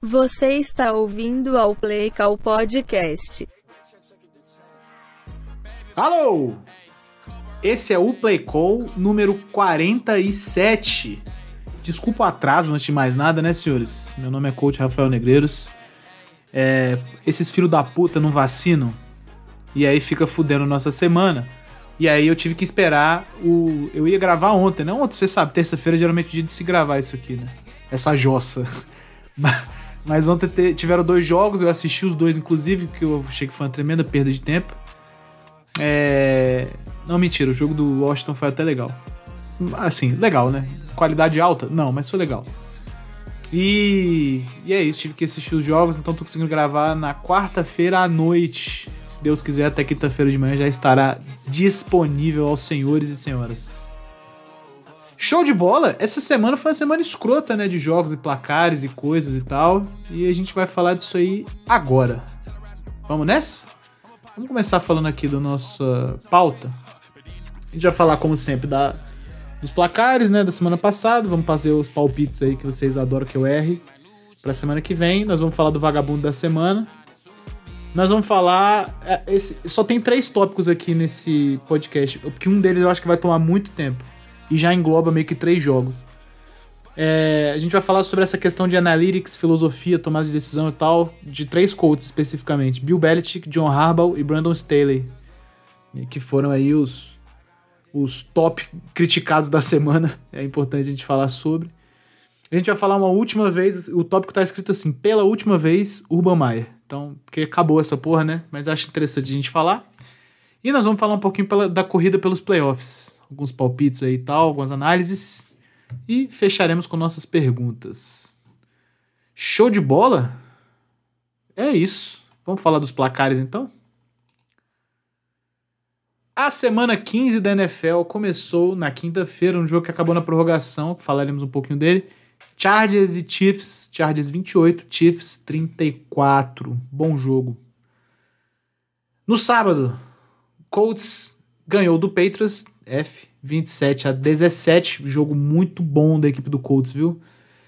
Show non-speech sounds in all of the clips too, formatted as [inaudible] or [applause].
Você está ouvindo ao Play Call Podcast. Alô! Esse é o Play Call número 47. Desculpa o atraso, antes de mais nada, né, senhores? Meu nome é Coach Rafael Negreiros. É, esses filhos da puta não vacinam e aí fica fudendo nossa semana. E aí eu tive que esperar o. Eu ia gravar ontem, né? Ontem, você sabe, terça-feira é geralmente o dia de se gravar isso aqui, né? Essa jossa. [laughs] Mas ontem te... tiveram dois jogos, eu assisti os dois, inclusive, que eu achei que foi uma tremenda perda de tempo. É. Não, mentira, o jogo do Washington foi até legal. Assim, legal, né? Qualidade alta? Não, mas foi legal. E, e é isso, tive que assistir os jogos, então tô conseguindo gravar na quarta-feira à noite. Se Deus quiser, até quinta-feira de manhã já estará disponível aos senhores e senhoras. Show de bola! Essa semana foi uma semana escrota, né? De jogos e placares e coisas e tal. E a gente vai falar disso aí agora. Vamos nessa? Vamos começar falando aqui da nossa pauta. A gente vai falar, como sempre, da, dos placares, né? Da semana passada. Vamos fazer os palpites aí que vocês adoram que eu erre. Pra semana que vem. Nós vamos falar do vagabundo da semana. Nós vamos falar. é, esse- só tem três tópicos aqui nesse podcast, porque um deles eu acho que vai tomar muito tempo. E já engloba meio que três jogos. É, a gente vai falar sobre essa questão de analytics, filosofia, tomada de decisão e tal, de três coaches especificamente: Bill Belichick, John Harbaugh e Brandon Staley, que foram aí os, os top criticados da semana. [laughs] É importante a gente falar sobre. A gente vai falar uma última vez, o tópico tá escrito assim, pela última vez, Urban Meyer. Então, porque acabou essa porra, né? Mas acho interessante a gente falar. E nós vamos falar um pouquinho pela- da corrida pelos playoffs. Alguns palpites aí e tal, algumas análises. E fecharemos com nossas perguntas. Show de bola? É isso. Vamos falar dos placares então? A semana 15 da NFL começou na quinta-feira, um jogo que acabou na prorrogação, falaremos um pouquinho dele. Chargers e Chiefs, Chargers 28, Chiefs 34. Bom jogo. No sábado, Colts ganhou do Patriots, F, 27 a 17. Jogo muito bom da equipe do Colts, viu?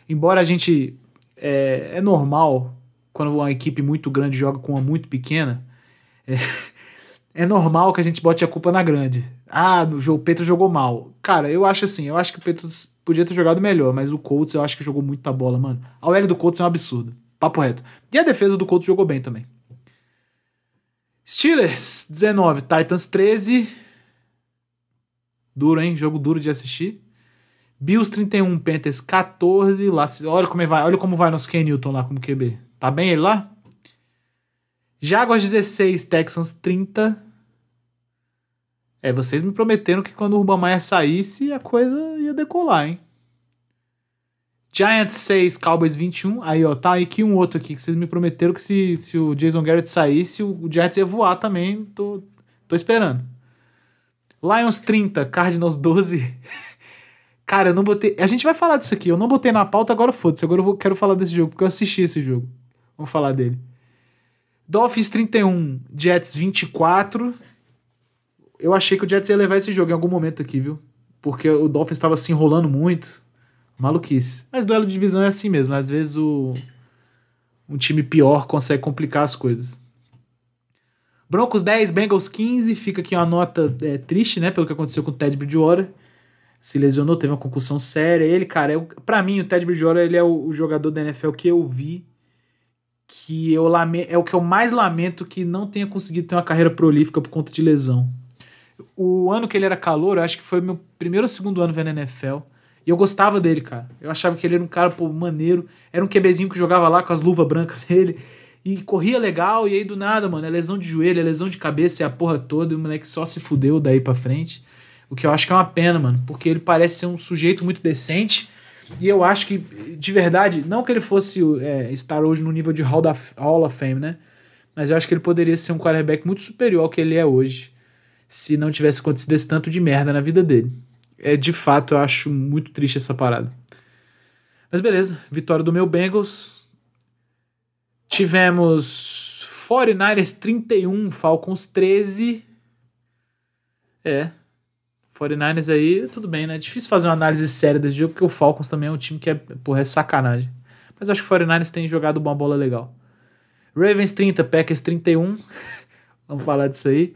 Embora a gente. É, é normal quando uma equipe muito grande joga com uma muito pequena. É, [laughs] é normal que a gente bote a culpa na grande. Ah, no jogo, o Patriots jogou mal. Cara, eu acho assim, eu acho que o Patriots podia ter jogado melhor, mas o Colts eu acho que jogou muita bola, mano. A OL do Colts é um absurdo. Papo reto. E a defesa do Colts jogou bem também. Steelers 19, Titans 13. Duro, hein? Jogo duro de assistir. Bills 31, Panthers 14. Lá, olha como vai, olha como vai nosso Ken Newton lá como QB. Tá bem ele lá? Jaguars 16, Texans 30. É, vocês me prometeram que quando o Urban Meyer saísse, a coisa ia decolar, hein? Giants 6, Cowboys 21. Aí, ó, tá aí que um outro aqui que vocês me prometeram que se, se o Jason Garrett saísse, o, Giants ia voar também. Tô, tô esperando. Lions 30, Cardinals 12. [laughs] Cara, eu não botei. A gente vai falar disso aqui. Eu não botei na pauta, agora foda-se. Agora eu vou, quero falar desse jogo, porque eu assisti esse jogo. Vamos falar dele. Dolphins 31, Jets 24. Eu achei que o Jets ia levar esse jogo em algum momento aqui, viu? Porque o Dolphins estava se enrolando muito. Maluquice. Mas duelo de divisão é assim mesmo. Às vezes o um time pior consegue complicar as coisas. Broncos 10, Bengals 15. Fica aqui uma nota é, triste, né? Pelo que aconteceu com o Ted Bridgewater. Se lesionou, teve uma concussão séria. Ele, cara, eu, pra mim, o Ted Bridgewater ele é o, o jogador da NFL que eu vi que eu lame, é o que eu mais lamento que não tenha conseguido ter uma carreira prolífica por conta de lesão. O ano que ele era calor, eu acho que foi meu primeiro ou segundo ano vendo NFL. E eu gostava dele, cara. Eu achava que ele era um cara, pô, maneiro. Era um QBzinho que jogava lá com as luvas brancas [laughs] dele. E corria legal, e aí do nada, mano, é lesão de joelho, é lesão de cabeça, é a porra toda, e o moleque só se fudeu daí pra frente. O que eu acho que é uma pena, mano, porque ele parece ser um sujeito muito decente. E eu acho que, de verdade, não que ele fosse é, estar hoje no nível de Hall, da, Hall of Fame, né? Mas eu acho que ele poderia ser um quarterback muito superior ao que ele é hoje, se não tivesse acontecido esse tanto de merda na vida dele. É de fato, eu acho muito triste essa parada. Mas beleza, vitória do meu Bengals. Tivemos 49ers 31, Falcons 13. É. 49ers aí, tudo bem, né? Difícil fazer uma análise séria desse jogo, porque o Falcons também é um time que é, porra, é sacanagem. Mas acho que o 49ers tem jogado uma bola legal. Ravens 30, Packers 31. [laughs] Vamos falar disso aí.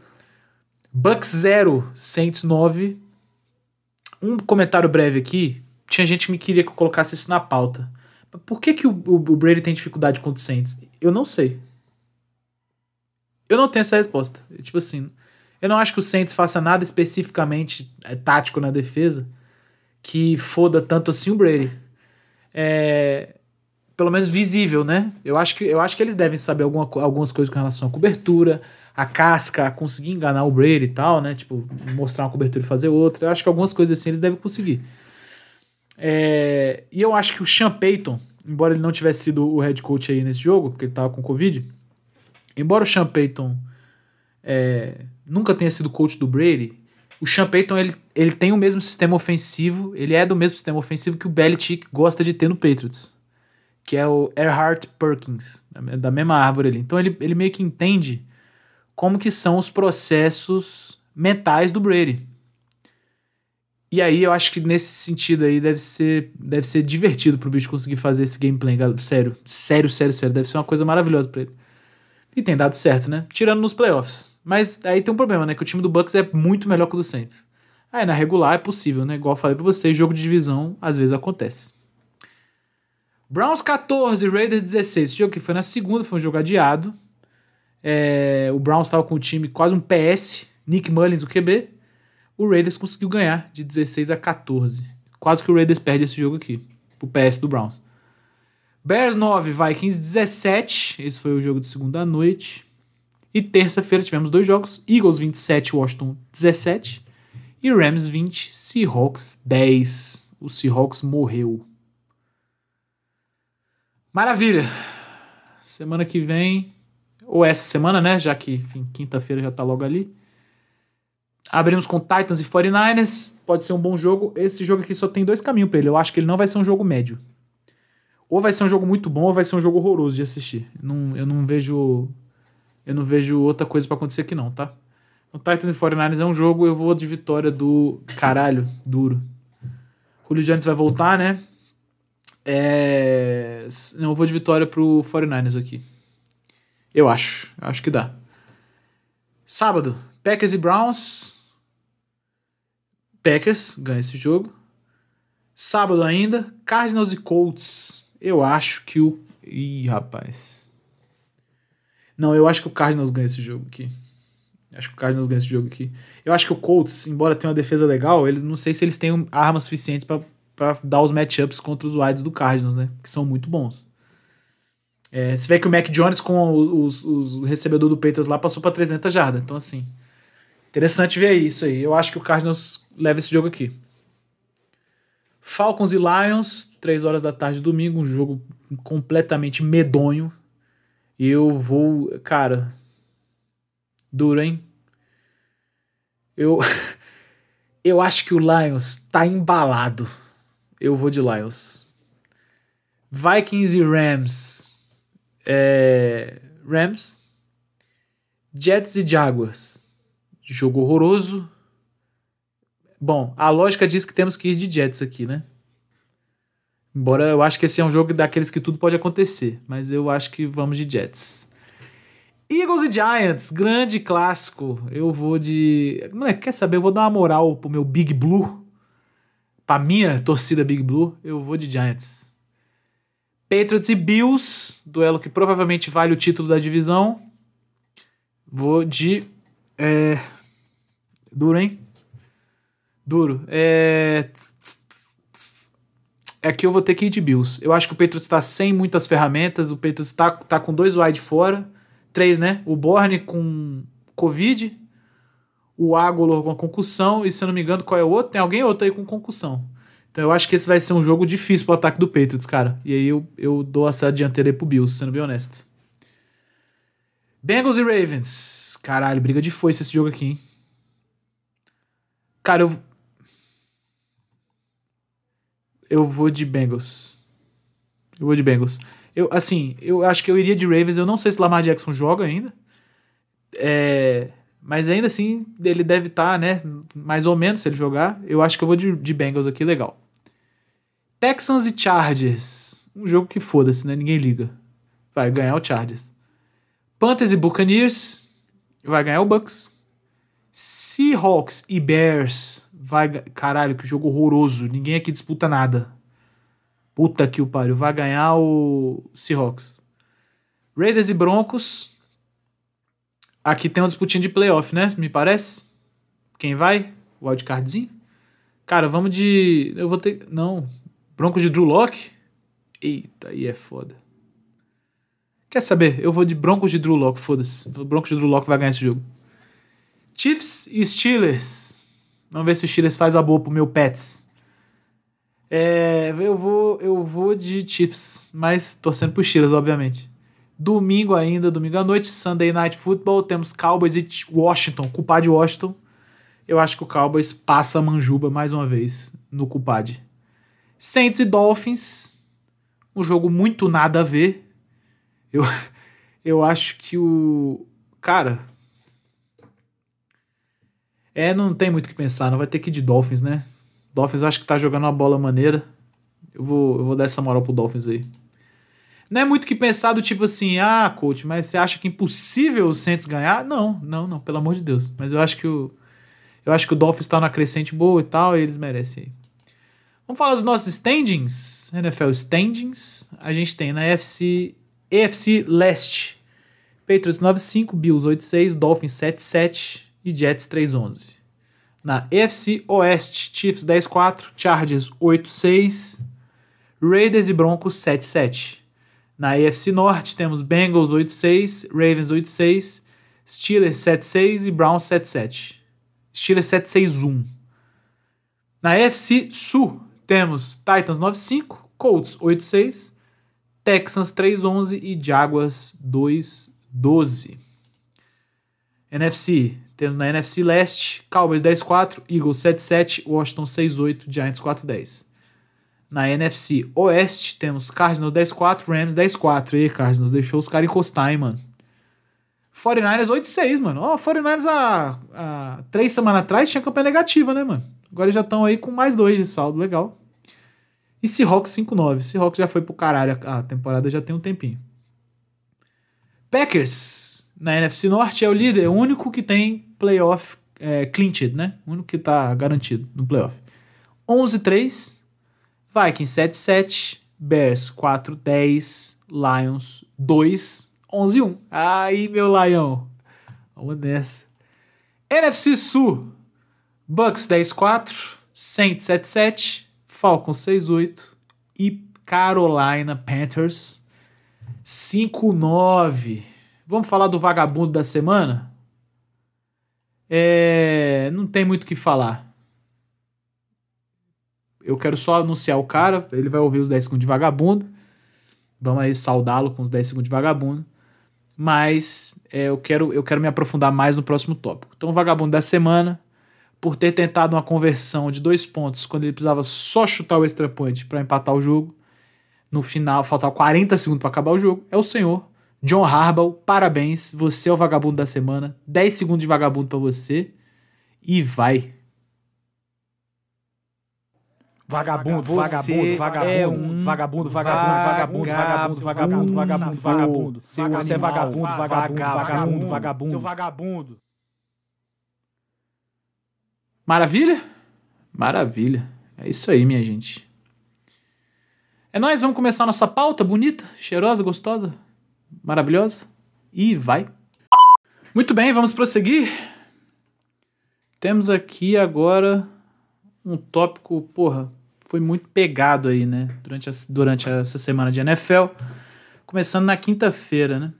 Bucks 0, Saints 9. Um comentário breve aqui. Tinha gente que me queria que eu colocasse isso na pauta. Por que, que o, o, o Brady tem dificuldade contra o Saints? Eu não sei. Eu não tenho essa resposta. Tipo assim, eu não acho que o Saints faça nada especificamente é, tático na defesa que foda tanto assim o Brady. É, pelo menos visível, né? Eu acho que, eu acho que eles devem saber alguma, algumas coisas com relação à cobertura, a casca, a conseguir enganar o Brady e tal, né? Tipo, mostrar uma cobertura e fazer outra. Eu acho que algumas coisas assim eles devem conseguir. É, e eu acho que o Sean Payton, embora ele não tivesse sido o head coach aí nesse jogo, porque ele tava com Covid, embora o Sean Payton é, nunca tenha sido coach do Brady, o Sean Payton ele, ele tem o mesmo sistema ofensivo, ele é do mesmo sistema ofensivo que o Belichick gosta de ter no Patriots, que é o Earhart Perkins, da mesma árvore ali. Então ele, ele meio que entende como que são os processos mentais do Brady. E aí eu acho que nesse sentido aí deve ser, deve ser divertido pro bicho conseguir fazer esse gameplay, galera. Sério, sério, sério, sério. Deve ser uma coisa maravilhosa pra ele. E tem dado certo, né? Tirando nos playoffs. Mas aí tem um problema, né? Que o time do Bucks é muito melhor que o do Saints. Aí na regular é possível, né? Igual eu falei pra vocês, jogo de divisão às vezes acontece. Browns 14, Raiders 16. Esse jogo que foi na segunda, foi um jogo adiado. É, o Browns estava com o time quase um PS. Nick Mullins, o QB. O Raiders conseguiu ganhar de 16 a 14. Quase que o Raiders perde esse jogo aqui. Pro PS do Browns. Bears 9, Vikings 17. Esse foi o jogo de segunda noite. E terça-feira tivemos dois jogos: Eagles 27, Washington 17. E Rams 20, Seahawks 10. O Seahawks morreu. Maravilha! Semana que vem, ou essa semana, né? Já que quinta-feira já tá logo ali. Abrimos com Titans e 49ers. Pode ser um bom jogo. Esse jogo aqui só tem dois caminhos para ele. Eu acho que ele não vai ser um jogo médio. Ou vai ser um jogo muito bom, ou vai ser um jogo horroroso de assistir. Não, eu não vejo. Eu não vejo outra coisa para acontecer aqui, não, tá? O Titans e 49ers é um jogo, eu vou de vitória do. Caralho, duro. Julio Jones vai voltar, né? É. Eu vou de vitória pro 49ers aqui. Eu acho. Acho que dá. Sábado, Packers e Browns. Packers ganha esse jogo. Sábado ainda, Cardinals e Colts. Eu acho que o. Ih, rapaz. Não, eu acho que o Cardinals ganha esse jogo aqui. Acho que o Cardinals ganha esse jogo aqui. Eu acho que o Colts, embora tenha uma defesa legal, ele não sei se eles têm armas suficientes para dar os matchups contra os wides do Cardinals, né? Que são muito bons. É, você vê que o Mac Jones com os, os, recebedor do Patriots lá passou para 300 jardas. Então, assim, interessante ver isso aí. Eu acho que o Cardinals leva esse jogo aqui. Falcons e Lions, 3 horas da tarde domingo, um jogo completamente medonho. Eu vou, cara, duro, hein? Eu [laughs] eu acho que o Lions tá embalado. Eu vou de Lions. Vikings e Rams. É, Rams. Jets e Jaguars. Jogo horroroso. Bom, a lógica diz que temos que ir de Jets aqui, né? Embora eu acho que esse é um jogo daqueles que tudo pode acontecer, mas eu acho que vamos de Jets. Eagles e Giants, grande clássico. Eu vou de. Quer saber? Eu vou dar uma moral pro meu Big Blue. Pra minha torcida Big Blue, eu vou de Giants. Patriots e Bills, duelo que provavelmente vale o título da divisão. Vou de. É. Duro, hein? Duro. É. É eu vou ter que ir de Bills. Eu acho que o Patriots está sem muitas ferramentas. O Patriots está tá com dois wide fora. Três, né? O Borne com Covid. O Agolor com concussão. E se eu não me engano, qual é o outro? Tem alguém outro aí com concussão. Então eu acho que esse vai ser um jogo difícil pro ataque do Patriots, cara. E aí eu, eu dou essa dianteira aí pro Bills, sendo bem honesto. Bengals e Ravens. Caralho, briga de foice esse jogo aqui, hein? Cara, eu, eu vou de Bengals. Eu vou de Bengals. Eu, assim, eu acho que eu iria de Ravens. Eu não sei se Lamar Jackson joga ainda. É, mas ainda assim, ele deve estar, tá, né? Mais ou menos, se ele jogar. Eu acho que eu vou de, de Bengals aqui, legal. Texans e Chargers. um jogo que foda-se, né? Ninguém liga. Vai ganhar o Chargers. Panthers e Buccaneers vai ganhar o Bucks. Seahawks e Bears vai. Caralho, que jogo horroroso. Ninguém aqui disputa nada. Puta que o pariu. Vai ganhar o Seahawks. Raiders e Broncos. Aqui tem uma disputinha de playoff, né? Me parece. Quem vai? Wildcardzinho? Cara, vamos de. Eu vou ter. Não. Broncos de Drew Locke? Eita, aí é foda. Quer saber? Eu vou de Broncos de Drew Locke, foda-se. Broncos de Drew Locke vai ganhar esse jogo. Chiefs e Steelers. Vamos ver se o Steelers faz a boa pro meu Pets. É, eu vou, eu vou de Chiefs, mas torcendo pro Steelers, obviamente. Domingo ainda, domingo à noite, Sunday Night Football, temos Cowboys e Washington, culpado de Washington. Eu acho que o Cowboys passa a manjuba mais uma vez no culpado. Saints e Dolphins, um jogo muito nada a ver. Eu, [laughs] eu acho que o. Cara. É, não tem muito o que pensar, não vai ter que ir de Dolphins, né? Dolphins acho que tá jogando uma bola maneira. Eu vou, eu vou dar essa moral pro Dolphins aí. Não é muito que pensar do tipo assim, ah, coach, mas você acha que é impossível o Saints ganhar? Não, não, não, pelo amor de Deus. Mas eu acho que o eu acho que o Dolphins tá na crescente boa e tal, e eles merecem. Vamos falar dos nossos standings, NFL standings. A gente tem na FC, AFC Leste, Patriots 9-5, Bills 8-6, Dolphins 7-7 e Jets 3-11. Na AFC Oeste, Chiefs 10-4, Chargers 8-6, Raiders e Broncos 7-7. Na AFC Norte temos Bengals 8-6, Ravens 8-6, Steelers 7-6 e Browns 7-7. Steelers 7-6-1. Na AFC Sul temos Titans 9-5, Colts 8-6, Texans 3-11 e Jaguars 2-12. NFC, temos na NFC Leste, Cowboys 10-4, Eagles 7-7, Washington 6-8, Giants 4-10. Na NFC Oeste, temos Cardinals 10-4, Rams 10-4. E Cardinals, deixou os caras encostar, hein, mano. 49ers 8-6, mano. Ó, oh, 49ers há, há três semanas atrás tinha campanha negativa, né, mano? Agora já estão aí com mais dois de saldo, legal. E Seahawks 5-9. Seahawks já foi pro caralho, a temporada já tem um tempinho. Packers, na NFC Norte, é o líder, o único que tem playoff é, clinched, né? O único que tá garantido no playoff. 11-3. Vikings 7-7, Bears 4-10, Lions 2, 11-1. Aí, meu Lion. Vamos nessa. NFC Sul, Bucks 10-4, Saints 7-7, Falcons 6-8 e Carolina Panthers 5-9. Vamos falar do vagabundo da semana? É, não tem muito o que falar. Eu quero só anunciar o cara, ele vai ouvir os 10 segundos de vagabundo. Vamos aí saudá-lo com os 10 segundos de vagabundo. Mas é, eu, quero, eu quero me aprofundar mais no próximo tópico. Então, o vagabundo da semana, por ter tentado uma conversão de dois pontos quando ele precisava só chutar o extra point para empatar o jogo. No final, faltava 40 segundos para acabar o jogo. É o senhor John Harbaugh. Parabéns, você é o vagabundo da semana. 10 segundos de vagabundo para você. E vai. Vagabundo, vagabundo, vagabundo, é um vagabundo, vagabundo, vagabundo, vagabundo, vagabundo, vagabundo, vagabundo. Você é vagabundo, vagabundo, vagabundo, vagabundo. Seu vagabundo. Maravilha? Maravilha. É isso aí, minha gente. É nós, vamos começar nossa pauta bonita, cheirosa, gostosa, maravilhosa. E vai. Muito bem, vamos prosseguir. Temos aqui agora um tópico, porra, foi muito pegado aí, né? Durante, a, durante essa semana de NFL. Começando na quinta-feira, né?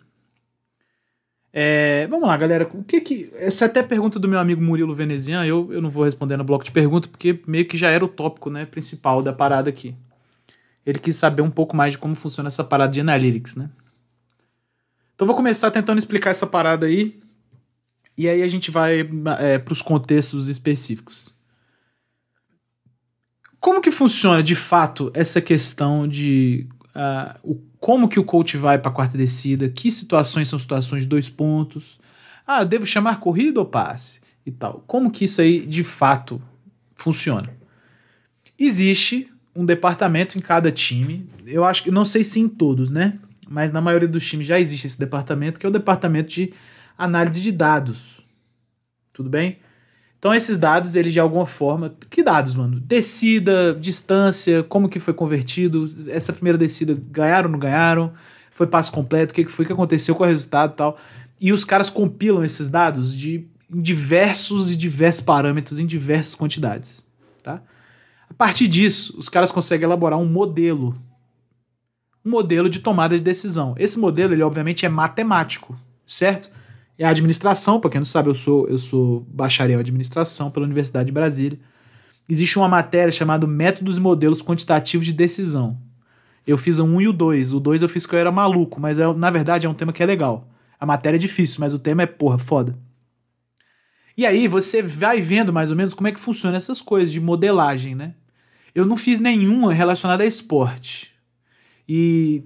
É, vamos lá, galera. O que que. Essa é até pergunta do meu amigo Murilo Venezian. Eu, eu não vou responder no bloco de perguntas, porque meio que já era o tópico né, principal da parada aqui. Ele quis saber um pouco mais de como funciona essa parada de analytics, né? Então vou começar tentando explicar essa parada aí. E aí a gente vai é, para os contextos específicos. Como que funciona de fato essa questão de uh, o, como que o coach vai para a quarta descida? Que situações são situações de dois pontos? Ah, devo chamar corrida ou passe? E tal. Como que isso aí de fato funciona? Existe um departamento em cada time. Eu acho que, não sei se em todos, né? Mas na maioria dos times já existe esse departamento, que é o departamento de análise de dados. Tudo bem? Então esses dados, eles de alguma forma, que dados, mano? Descida, distância, como que foi convertido, essa primeira descida ganharam ou não ganharam? Foi passo completo, o que, que foi que aconteceu com o resultado e tal. E os caras compilam esses dados de em diversos e diversos parâmetros, em diversas quantidades, tá? A partir disso, os caras conseguem elaborar um modelo. Um modelo de tomada de decisão. Esse modelo, ele obviamente é matemático, certo? É a administração, para quem não sabe, eu sou, eu sou bacharel em administração pela Universidade de Brasília. Existe uma matéria chamada Métodos e Modelos Quantitativos de Decisão. Eu fiz o 1 e o 2. O 2 eu fiz que eu era maluco, mas é, na verdade é um tema que é legal. A matéria é difícil, mas o tema é, porra, foda. E aí você vai vendo mais ou menos como é que funciona essas coisas de modelagem, né? Eu não fiz nenhuma relacionada a esporte. E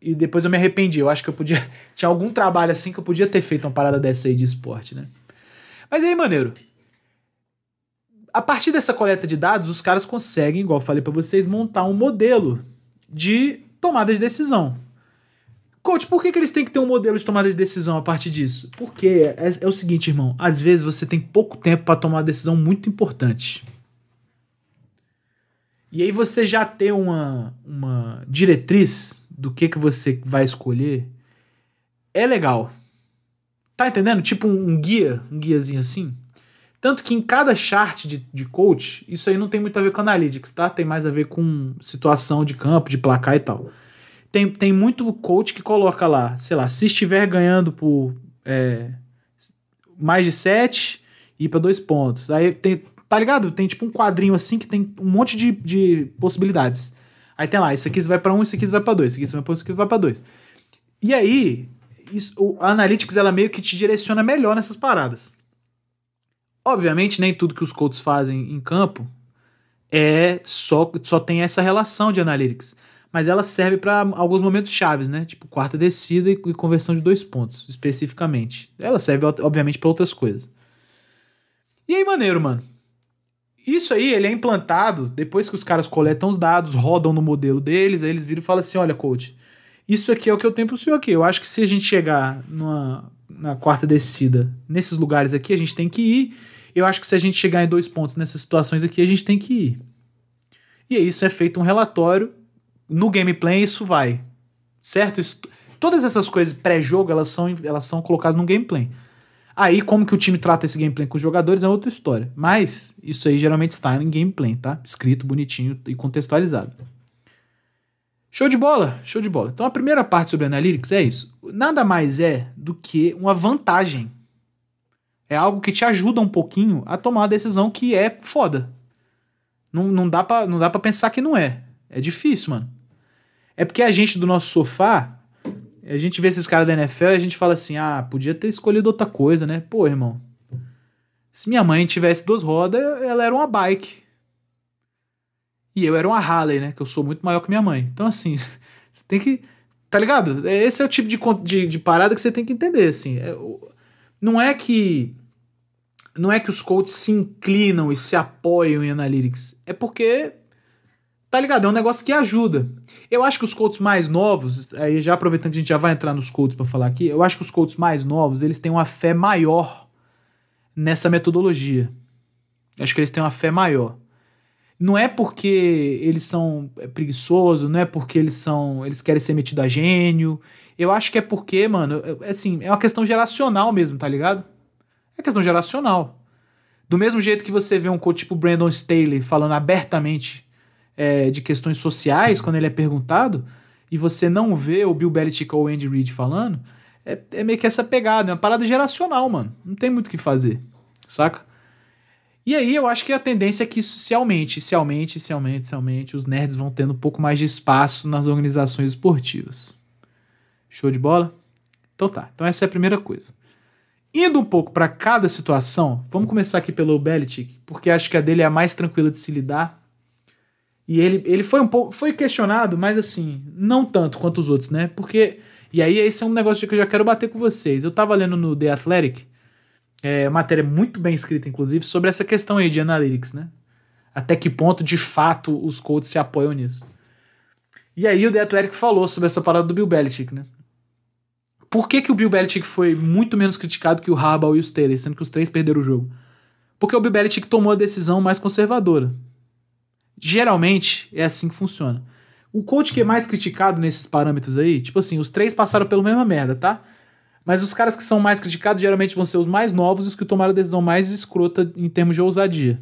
e depois eu me arrependi. Eu acho que eu podia. [laughs] Tinha algum trabalho assim que eu podia ter feito uma parada dessa aí de esporte, né? Mas aí, maneiro. A partir dessa coleta de dados, os caras conseguem, igual eu falei para vocês, montar um modelo de tomada de decisão. Coach, por que, que eles têm que ter um modelo de tomada de decisão a partir disso? Porque é, é o seguinte, irmão. Às vezes você tem pouco tempo para tomar uma decisão muito importante. E aí você já ter uma, uma diretriz do que, que você vai escolher é legal. Tá entendendo? Tipo um, um guia, um guiazinho assim. Tanto que em cada chart de, de coach, isso aí não tem muito a ver com analytics, tá? Tem mais a ver com situação de campo, de placar e tal. Tem, tem muito coach que coloca lá, sei lá, se estiver ganhando por é, mais de 7, ir para dois pontos. Aí tem, tá ligado? Tem tipo um quadrinho assim que tem um monte de, de possibilidades. Aí tem lá, isso aqui vai para um, isso aqui vai para dois, isso aqui vai para isso aqui vai para dois. E aí, isso, o, Analytics ela meio que te direciona melhor nessas paradas. Obviamente, nem tudo que os coaches fazem em campo é só só tem essa relação de Analytics, mas ela serve para alguns momentos chaves, né? Tipo quarta descida e, e conversão de dois pontos, especificamente. Ela serve obviamente para outras coisas. E aí, maneiro, mano. Isso aí, ele é implantado depois que os caras coletam os dados, rodam no modelo deles, aí eles viram e falam assim: olha, coach, isso aqui é o que eu tenho pro senhor aqui. Eu acho que se a gente chegar numa, na quarta descida nesses lugares aqui, a gente tem que ir. Eu acho que se a gente chegar em dois pontos nessas situações aqui, a gente tem que ir. E isso é feito um relatório. No gameplay isso vai. Certo? Isso, todas essas coisas pré-jogo, elas são, elas são colocadas no gameplay. Aí, como que o time trata esse gameplay com os jogadores é outra história. Mas isso aí geralmente está em gameplay, tá? Escrito bonitinho e contextualizado. Show de bola, show de bola. Então a primeira parte sobre Analytics é isso. Nada mais é do que uma vantagem. É algo que te ajuda um pouquinho a tomar uma decisão que é foda. Não, não, dá pra, não dá pra pensar que não é. É difícil, mano. É porque a gente do nosso sofá, a gente vê esses caras da NFL e a gente fala assim: ah, podia ter escolhido outra coisa, né? Pô, irmão. Se minha mãe tivesse duas rodas, ela era uma bike. E eu era uma Harley, né? Que eu sou muito maior que minha mãe. Então, assim, [laughs] você tem que. Tá ligado? Esse é o tipo de, de, de parada que você tem que entender, assim. É, não é que. Não é que os coaches se inclinam e se apoiam em analytics. É porque Tá ligado? É um negócio que ajuda. Eu acho que os coaches mais novos, aí já aproveitando que a gente já vai entrar nos coaches para falar aqui, eu acho que os coaches mais novos, eles têm uma fé maior nessa metodologia. Acho que eles têm uma fé maior. Não é porque eles são preguiçosos, não é porque eles são, eles querem ser metido a gênio. Eu acho que é porque, mano, é, assim, é uma questão geracional mesmo, tá ligado? É questão geracional. Do mesmo jeito que você vê um coach tipo Brandon Staley falando abertamente é, de questões sociais, quando ele é perguntado, e você não vê o Bill Belichick ou o Andy Reid falando, é, é meio que essa pegada, é uma parada geracional, mano. Não tem muito o que fazer, saca? E aí eu acho que a tendência é que isso se aumente, se aumente, se aumente, se aumente. Os nerds vão tendo um pouco mais de espaço nas organizações esportivas. Show de bola? Então tá. Então essa é a primeira coisa. Indo um pouco para cada situação, vamos começar aqui pelo Belichick, porque acho que a dele é a mais tranquila de se lidar. E ele, ele foi um pouco. Foi questionado, mas assim, não tanto quanto os outros, né? Porque. E aí, esse é um negócio que eu já quero bater com vocês. Eu tava lendo no The Athletic, é, matéria muito bem escrita, inclusive, sobre essa questão aí de analytics, né? Até que ponto, de fato, os Colts se apoiam nisso. E aí o Deto Eric falou sobre essa parada do Bill Belichick, né? Por que, que o Bill Belichick foi muito menos criticado que o Harbaugh e os Taylor, sendo que os três perderam o jogo? Porque o Bill Belichick tomou a decisão mais conservadora. Geralmente é assim que funciona. O coach que é mais criticado nesses parâmetros aí, tipo assim, os três passaram pela mesma merda, tá? Mas os caras que são mais criticados geralmente vão ser os mais novos e os que tomaram a decisão mais escrota em termos de ousadia.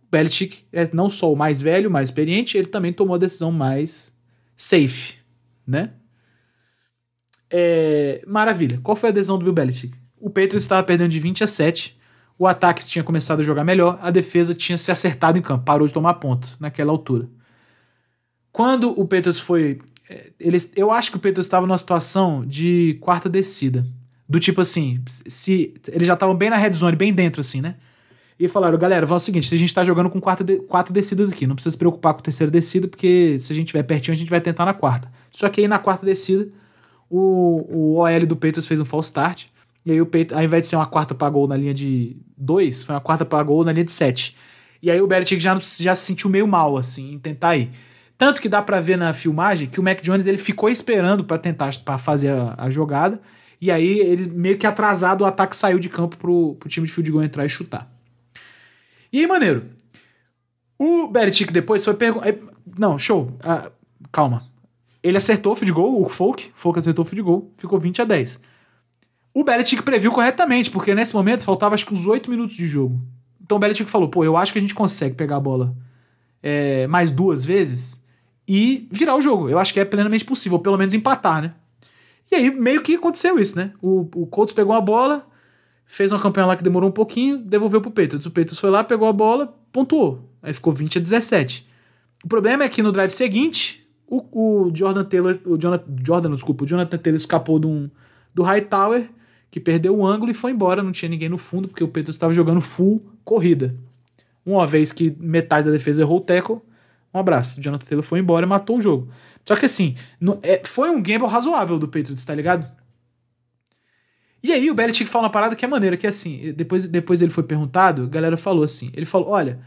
O Belichick é não só o mais velho, mais experiente, ele também tomou a decisão mais safe, né? É, maravilha. Qual foi a adesão do Bill Belichick? O Patriots estava perdendo de 20 a 7. O ataque tinha começado a jogar melhor, a defesa tinha se acertado em campo, parou de tomar ponto naquela altura. Quando o Patriots foi. É, eles, eu acho que o Patriots estava numa situação de quarta descida. Do tipo assim, se eles já estavam bem na red zone, bem dentro, assim, né? E falaram, galera, vamos o seguinte, a gente tá jogando com quatro, de, quatro descidas aqui, não precisa se preocupar com a terceira descida, porque se a gente tiver pertinho, a gente vai tentar na quarta. Só que aí na quarta descida, o, o OL do Patriots fez um false start, e aí o Patriots, ao invés de ser uma quarta pra gol na linha de 2, foi uma quarta pra gol na linha de 7. E aí o Belichick já, já se sentiu meio mal, assim, em tentar ir. Tanto que dá para ver na filmagem que o Mac Jones ele ficou esperando para tentar para fazer a, a, jogada. E aí ele meio que atrasado o ataque saiu de campo pro, pro time de field goal entrar e chutar. E aí, maneiro. O Belichick depois foi perguntar. Não, show. Ah, calma. Ele acertou o field goal, o Folk. Folk acertou o field goal. Ficou 20 a 10. O Belichick previu corretamente, porque nesse momento faltava acho que uns 8 minutos de jogo. Então o Belichick falou: pô, eu acho que a gente consegue pegar a bola é, mais duas vezes e virar o jogo. Eu acho que é plenamente possível, pelo menos empatar, né? E aí meio que aconteceu isso, né? O, o Colts pegou a bola, fez uma campanha lá que demorou um pouquinho, devolveu pro Patriots. O Patriots foi lá, pegou a bola, pontuou. Aí ficou 20 a 17. O problema é que no drive seguinte, o, o Jordan Taylor, o Jonathan, Jordan, desculpa, o Jonathan Taylor escapou de um, do Hightower, que perdeu o ângulo e foi embora, não tinha ninguém no fundo, porque o Patriots estava jogando full corrida. Uma vez que metade da defesa errou o tackle, um abraço. O Jonathan Taylor foi embora e matou o jogo. Só que assim, no, é, foi um gamble razoável do Patriots, tá ligado? E aí o Belichick fala uma parada que é maneira, que é assim, depois, depois ele foi perguntado, a galera falou assim, ele falou, olha,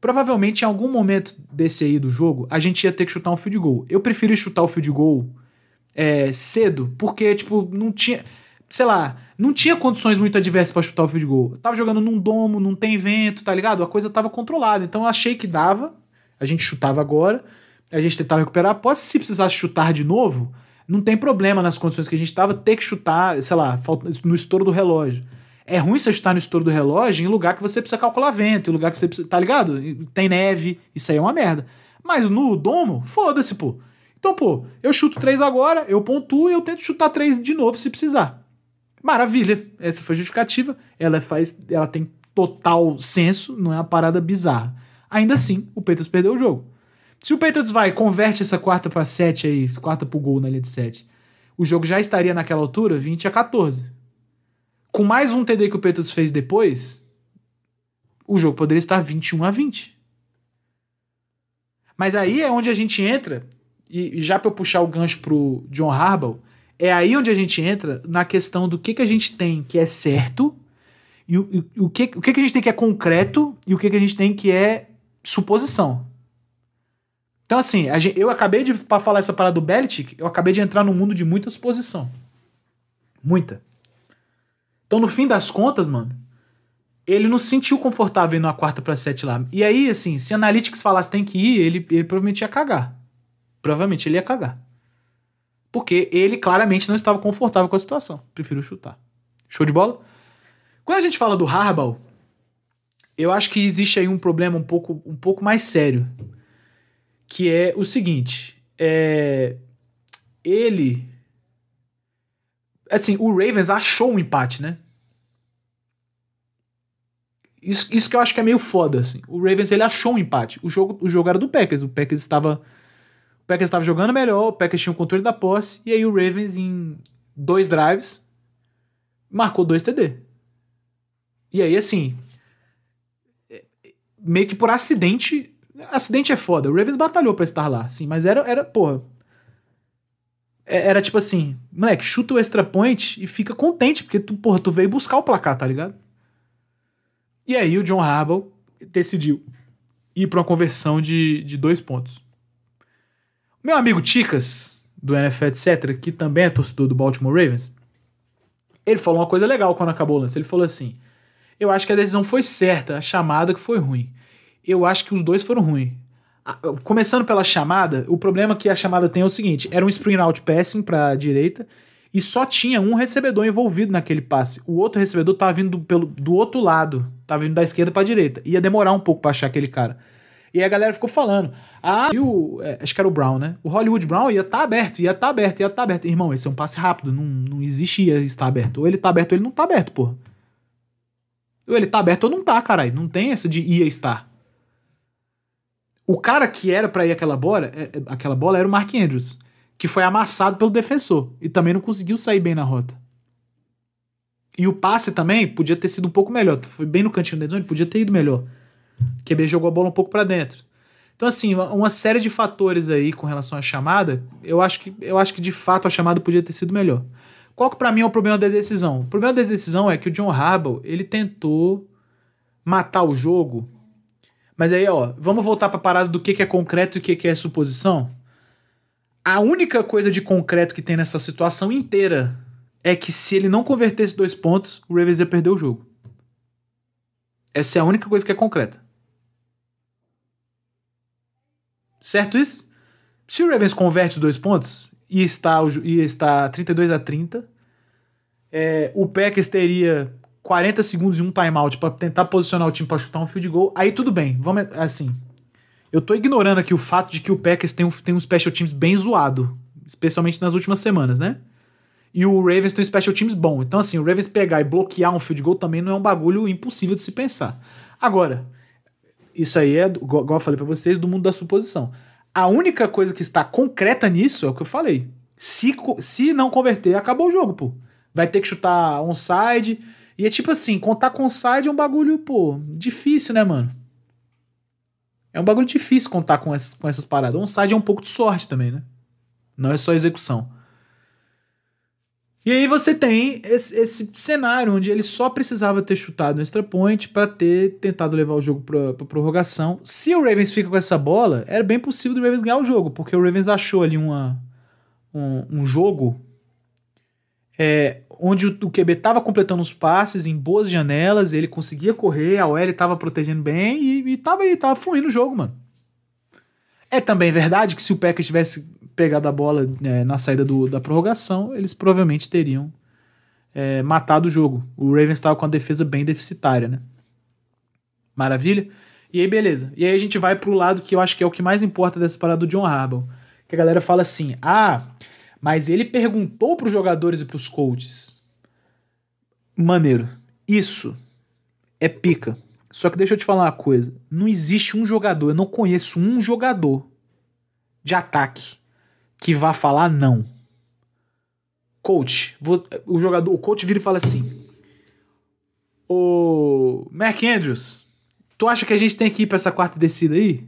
provavelmente em algum momento desse aí do jogo, a gente ia ter que chutar um field goal. Eu preferi chutar o field goal é, cedo, porque, tipo, não tinha, sei lá, não tinha condições muito adversas para chutar o field goal. Eu tava jogando num domo, não tem vento, tá ligado? A coisa tava controlada, então eu achei que dava, a gente chutava agora, a gente tentava recuperar. Pode, se precisar chutar de novo, não tem problema nas condições que a gente estava ter que chutar, sei lá, no estouro do relógio. É ruim você chutar no estouro do relógio em lugar que você precisa calcular vento, em lugar que você precisa. Tá ligado? Tem neve, isso aí é uma merda. Mas no domo, foda-se, pô. Então, pô, eu chuto três agora, eu pontuo e eu tento chutar três de novo se precisar. Maravilha. Essa foi a justificativa. Ela faz. Ela tem total senso, não é uma parada bizarra. Ainda assim, o Patriots perdeu o jogo. Se o Patriots vai converte essa quarta para 7 aí, quarta pro gol na linha de 7, o jogo já estaria naquela altura 20 a 14. Com mais um TD que o Patriots fez depois, o jogo poderia estar 21 a 20. Mas aí é onde a gente entra, e já para eu puxar o gancho pro John Harbaugh, é aí onde a gente entra na questão do que, que a gente tem que é certo e o, e, o, que, o que, que a gente tem que é concreto e o que, que a gente tem que é suposição. Então, assim, gente, eu acabei de, pra falar essa parada do Belichick, eu acabei de entrar num mundo de muita suposição. Muita. Então, no fim das contas, mano, ele não se sentiu confortável indo na quarta para sete lá. E aí, assim, se Analytics falasse tem que ir, ele, ele provavelmente ia cagar. Provavelmente ele ia cagar. Porque ele claramente não estava confortável com a situação. Prefiro chutar. Show de bola? Quando a gente fala do Harbaugh, eu acho que existe aí um problema um pouco, um pouco mais sério. Que é o seguinte: é, ele. Assim, o Ravens achou um empate, né? Isso, isso que eu acho que é meio foda, assim. O Ravens ele achou um empate. O jogo, o jogo era do Packers. O Packers estava. O Packers estava jogando melhor, o Packers tinha o controle da posse, e aí o Ravens, em dois drives, marcou dois TD. E aí, assim, meio que por acidente. Acidente é foda. O Ravens batalhou para estar lá, sim, mas era, era, porra. É, era tipo assim, moleque, chuta o extra point e fica contente, porque tu, porra, tu veio buscar o placar, tá ligado? E aí o John Harbaugh decidiu ir para uma conversão de, de dois pontos. Meu amigo Ticas, do NFL etc., que também é torcedor do Baltimore Ravens, ele falou uma coisa legal quando acabou o lance. Ele falou assim: Eu acho que a decisão foi certa, a chamada que foi ruim. Eu acho que os dois foram ruins. Começando pela chamada, o problema que a chamada tem é o seguinte: era um screen out passing para direita e só tinha um recebedor envolvido naquele passe. O outro recebedor tava vindo do, pelo, do outro lado, tava vindo da esquerda para direita. Ia demorar um pouco para achar aquele cara. E a galera ficou falando: "Ah, e o, é, acho que era o Brown, né? O Hollywood Brown ia estar tá aberto, ia estar tá aberto, ia estar tá aberto. Irmão, esse é um passe rápido, não, não existe ia estar aberto. Ou ele tá aberto ou ele não tá aberto, porra. Ou ele tá aberto ou não tá, caralho. Não tem essa de ia estar. O cara que era para ir aquela bola, é, é, aquela bola era o Mark Andrews, que foi amassado pelo defensor e também não conseguiu sair bem na rota. E o passe também podia ter sido um pouco melhor. Foi bem no cantinho da zone, podia ter ido melhor. QB jogou a bola um pouco para dentro. Então, assim, uma série de fatores aí com relação à chamada, eu acho que, eu acho que de fato a chamada podia ter sido melhor. Qual que para mim é o problema da decisão? O problema da decisão é que o John Harbaugh, ele tentou matar o jogo. Mas aí, ó, vamos voltar para a parada do que, que é concreto e o que, que é suposição? A única coisa de concreto que tem nessa situação inteira é que se ele não convertesse dois pontos, o Ravens ia perder o jogo. Essa é a única coisa que é concreta. Certo isso? Se o Ravens converte os dois pontos e está, e está 32 a 30, é, o Packers teria 40 segundos e um timeout para tentar posicionar o time para chutar um field goal. Aí tudo bem, vamos assim. Eu tô ignorando aqui o fato de que o Packers tem um, tem um special teams bem zoado, especialmente nas últimas semanas, né? E o Ravens tem um special teams bom. Então, assim, o Ravens pegar e bloquear um field goal também não é um bagulho impossível de se pensar. Agora, isso aí é, igual eu falei para vocês, do mundo da suposição. A única coisa que está concreta nisso é o que eu falei. Se, se não converter, acabou o jogo, pô. Vai ter que chutar onside. E é tipo assim, contar com onside é um bagulho, pô, difícil, né, mano? É um bagulho difícil contar com essas, com essas paradas. Onside é um pouco de sorte também, né? Não é só execução. E aí você tem esse, esse, cenário onde ele só precisava ter chutado no extra point para ter tentado levar o jogo para prorrogação. Se o Ravens fica com essa bola, era bem possível do Ravens ganhar o jogo, porque o Ravens achou ali uma, um, um jogo é, onde o, o QB estava completando os passes em boas janelas, ele conseguia correr, a OL estava protegendo bem e, e tava, e tava fluindo o jogo, mano. É também verdade que se o Packers tivesse pegado a bola é, na saída do, da prorrogação, eles provavelmente teriam é, matado o jogo. O Ravens estava com a defesa bem deficitária, né? Maravilha? E aí, beleza. E aí a gente vai pro lado que eu acho que é o que mais importa dessa parada do John Harbaugh. Que a galera fala assim: ah, mas ele perguntou pros jogadores e pros coaches. Maneiro. Isso é pica. Só que deixa eu te falar uma coisa: não existe um jogador, eu não conheço um jogador de ataque que vá falar não. Coach, vou, o jogador, o coach vira e fala assim: "O Mark Andrews, tu acha que a gente tem que ir para essa quarta descida aí?"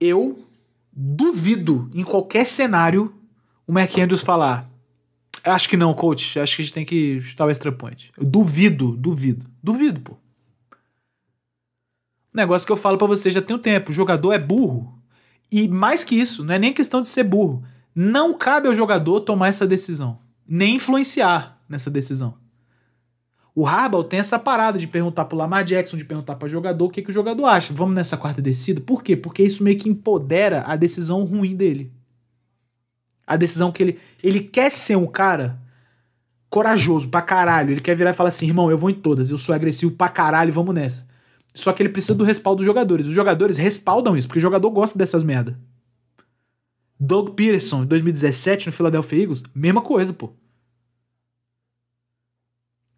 Eu duvido em qualquer cenário o Mark Andrews falar: "Acho que não, coach, acho que a gente tem que chutar o extra point." Eu duvido, duvido. Duvido, pô. Negócio que eu falo para vocês já tem um tempo. O jogador é burro. E mais que isso, não é nem questão de ser burro. Não cabe ao jogador tomar essa decisão, nem influenciar nessa decisão. O Harbaugh tem essa parada de perguntar pro Lamar Jackson, de perguntar para jogador o que, que o jogador acha. Vamos nessa quarta descida? Por quê? Porque isso meio que empodera a decisão ruim dele. A decisão que ele. Ele quer ser um cara corajoso pra caralho. Ele quer virar e falar assim: irmão, eu vou em todas, eu sou agressivo pra caralho, vamos nessa. Só que ele precisa do respaldo dos jogadores. Os jogadores respaldam isso, porque o jogador gosta dessas merda. Doug Peterson, em 2017, no Philadelphia Eagles, mesma coisa, pô.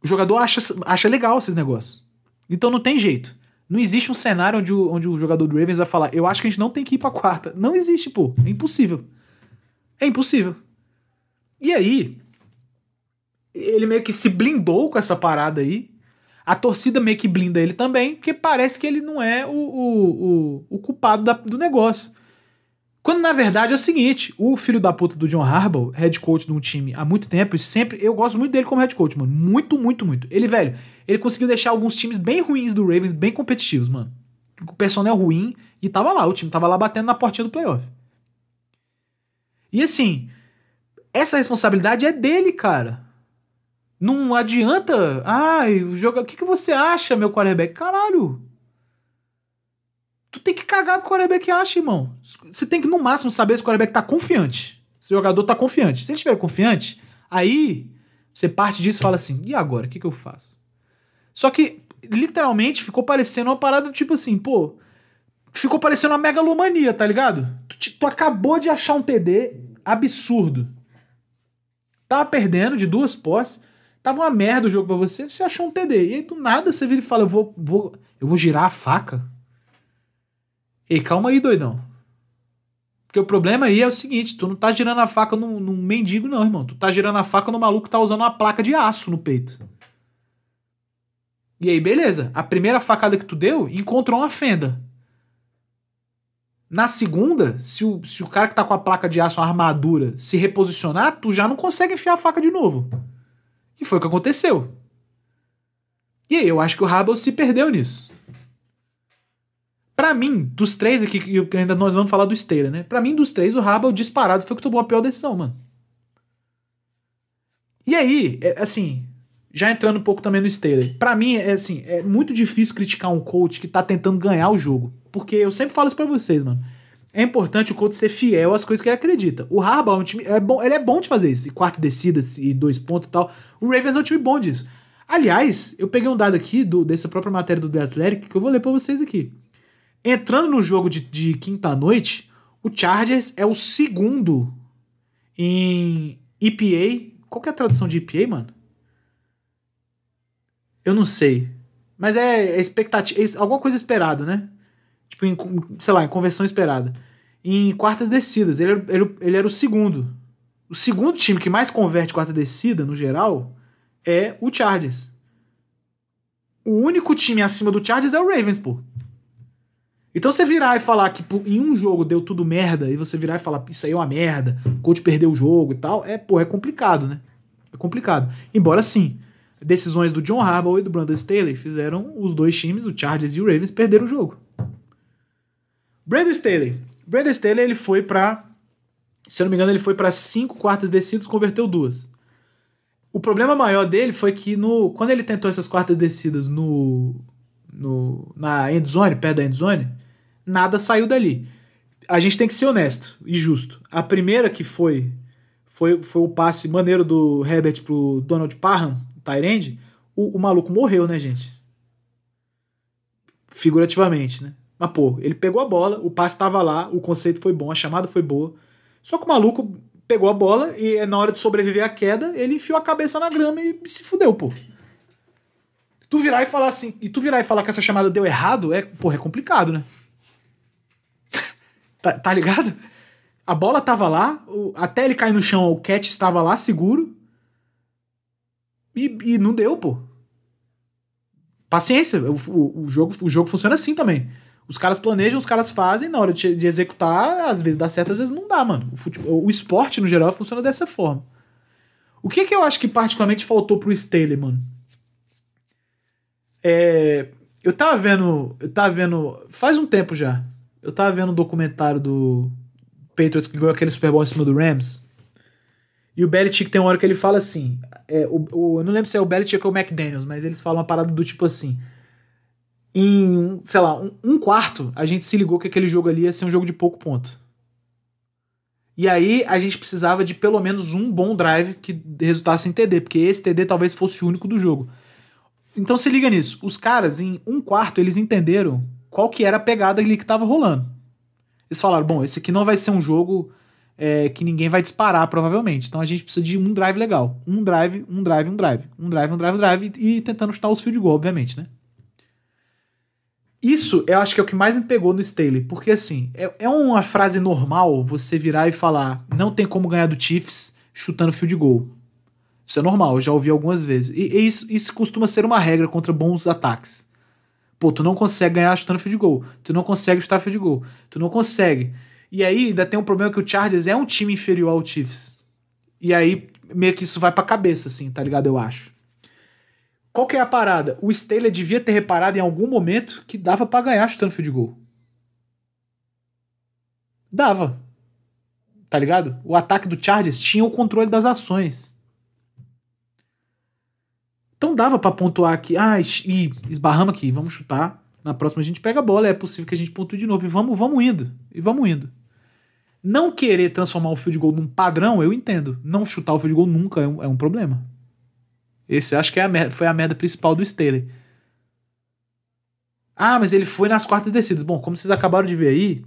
O jogador acha, acha legal esses negócios. Então não tem jeito. Não existe um cenário onde o, onde o jogador do Ravens vai falar: Eu acho que a gente não tem que ir pra quarta. Não existe, pô. É impossível. É impossível. E aí, ele meio que se blindou com essa parada aí a torcida meio que blinda ele também, porque parece que ele não é o, o, o, o culpado da, do negócio. Quando na verdade é o seguinte: o filho da puta do John Harbaugh, head coach de um time há muito tempo, e sempre. Eu gosto muito dele como head coach, mano. Muito, muito, muito. Ele, velho, ele conseguiu deixar alguns times bem ruins do Ravens bem competitivos, mano. o personnel ruim, e tava lá, o time tava lá batendo na portinha do playoff. E assim, essa responsabilidade é dele, cara. Não adianta. Ai, o jogo. O que, que você acha, meu quarterback? Caralho. Tu tem que cagar pro quarterback acha, irmão. Você tem que, no máximo, saber se o quarterback tá confiante. Se o jogador tá confiante. Se ele estiver confiante, aí você parte disso e fala assim: e agora? O que, que eu faço? Só que, literalmente, ficou parecendo uma parada tipo assim, pô. Ficou parecendo uma megalomania, tá ligado? Tu, tu acabou de achar um TD absurdo. Tava perdendo de duas posses. Tava uma merda o jogo pra você, você achou um TD. E aí, do nada, você vira e fala: eu vou, vou, eu vou girar a faca. Ei, calma aí, doidão. Porque o problema aí é o seguinte: tu não tá girando a faca num, num mendigo, não, irmão. Tu tá girando a faca no maluco que tá usando uma placa de aço no peito. E aí, beleza. A primeira facada que tu deu encontrou uma fenda. Na segunda, se o, se o cara que tá com a placa de aço, uma armadura, se reposicionar, tu já não consegue enfiar a faca de novo. E foi o que aconteceu. E aí, eu acho que o Hubble se perdeu nisso. Para mim, dos três aqui, que ainda nós vamos falar do Steelers, né? Para mim, dos três, o Hubble disparado foi o que tomou a pior decisão, mano. E aí, é, assim, já entrando um pouco também no Steelers, para mim é assim, é muito difícil criticar um coach que tá tentando ganhar o jogo, porque eu sempre falo isso para vocês, mano. É importante o coach ser fiel às coisas que ele acredita. O Harbaugh é um time é bom, ele é bom de fazer isso, e quarta descida e dois pontos e tal. O Ravens é um time bom disso. Aliás, eu peguei um dado aqui do, dessa própria matéria do The Athletic que eu vou ler para vocês aqui. Entrando no jogo de, de quinta-noite, o Chargers é o segundo em EPA. Qual que é a tradução de EPA, mano? Eu não sei. Mas é, é expectativa. É alguma coisa esperada, né? Tipo, em, sei lá, em conversão esperada. Em quartas descidas. Ele, ele, ele era o segundo. O segundo time que mais converte quarta descida, no geral, é o Chargers. O único time acima do Chargers é o Ravens, pô. Então você virar e falar que em um jogo deu tudo merda, e você virar e falar, isso aí é uma merda, o coach perdeu o jogo e tal, é, pô, é complicado, né? É complicado. Embora sim, decisões do John Harbaugh e do Brandon Staley fizeram os dois times, o Chargers e o Ravens, perder o jogo. Brandon Staley. Brandon Staley, ele foi para se eu não me engano, ele foi para cinco quartas descidas, converteu duas. O problema maior dele foi que no quando ele tentou essas quartas descidas no, no na endzone, perto da endzone, nada saiu dali. A gente tem que ser honesto e justo. A primeira que foi foi, foi o passe maneiro do Herbert pro Donald Parham, Tyrande, o, o maluco morreu, né, gente? Figurativamente, né? Mas, pô, ele pegou a bola, o passe estava lá, o conceito foi bom, a chamada foi boa. Só que o maluco pegou a bola e na hora de sobreviver à queda, ele enfiou a cabeça na grama e se fudeu, pô. Tu virar e falar assim, e tu virar e falar que essa chamada deu errado, é, porra, é complicado, né? [laughs] Tá, tá ligado? A bola tava lá, o, até ele cair no chão, o catch estava lá seguro. E, e não deu, pô. Paciência, o, o, o, jogo, o jogo funciona assim também. Os caras planejam, os caras fazem, na hora de, de executar, às vezes dá certo, às vezes não dá, mano. O, futebol, o esporte, no geral, funciona dessa forma. O que que eu acho que particularmente faltou pro Staley, mano? É, eu tava vendo. Eu tava vendo. Faz um tempo já. Eu tava vendo um documentário do Patriots que ganhou aquele Super Bowl em cima do Rams. E o Belichick tem uma hora que ele fala assim. É, o, o, eu não lembro se é o Belichick ou o McDaniels, mas eles falam uma parada do tipo assim. Em, sei lá, um, quarto, a gente se ligou que aquele jogo ali ia ser um jogo de pouco ponto. E aí a gente precisava de pelo menos um bom drive que resultasse em TD, porque esse TD talvez fosse o único do jogo. Então se liga nisso. Os caras, em um quarto, eles entenderam qual que era a pegada ali que estava rolando. Eles falaram, bom, esse aqui não vai ser um jogo é, que ninguém vai disparar, provavelmente. Então a gente precisa de um drive legal. Um drive, um drive, um drive. Um drive, um drive, um drive. E tentando chutar os field goal, obviamente, né? Isso eu acho que é o que mais me pegou no Staley. Porque assim, é, é uma frase normal você virar e falar não tem como ganhar do Chiefs chutando field goal. Isso é normal, eu já ouvi algumas vezes. E, e isso, isso costuma ser uma regra contra bons ataques. Pô, tu não consegue ganhar chutando field goal. Tu não consegue chutar field goal. Tu não consegue. E aí ainda tem um problema que o Chargers é um time inferior ao Chiefs. E aí meio que isso vai pra cabeça, assim, tá ligado? Eu acho. Qual que é a parada? O Staley devia ter reparado em algum momento que dava para ganhar chutando field goal. Dava. Tá ligado? O ataque do Chargers tinha o controle das ações. Então dava para pontuar aqui. Ah, e esbarramos aqui, vamos chutar. Na próxima a gente pega a bola, é possível que a gente pontue de novo. E vamos, vamos indo. E vamos indo. Não querer transformar o field goal num padrão, eu entendo. Não chutar o field goal nunca é um, é um problema. Esse acho que é a merda, foi a merda principal do Staley. Ah, mas ele foi nas quartas descidas. Bom, como vocês acabaram de ver aí,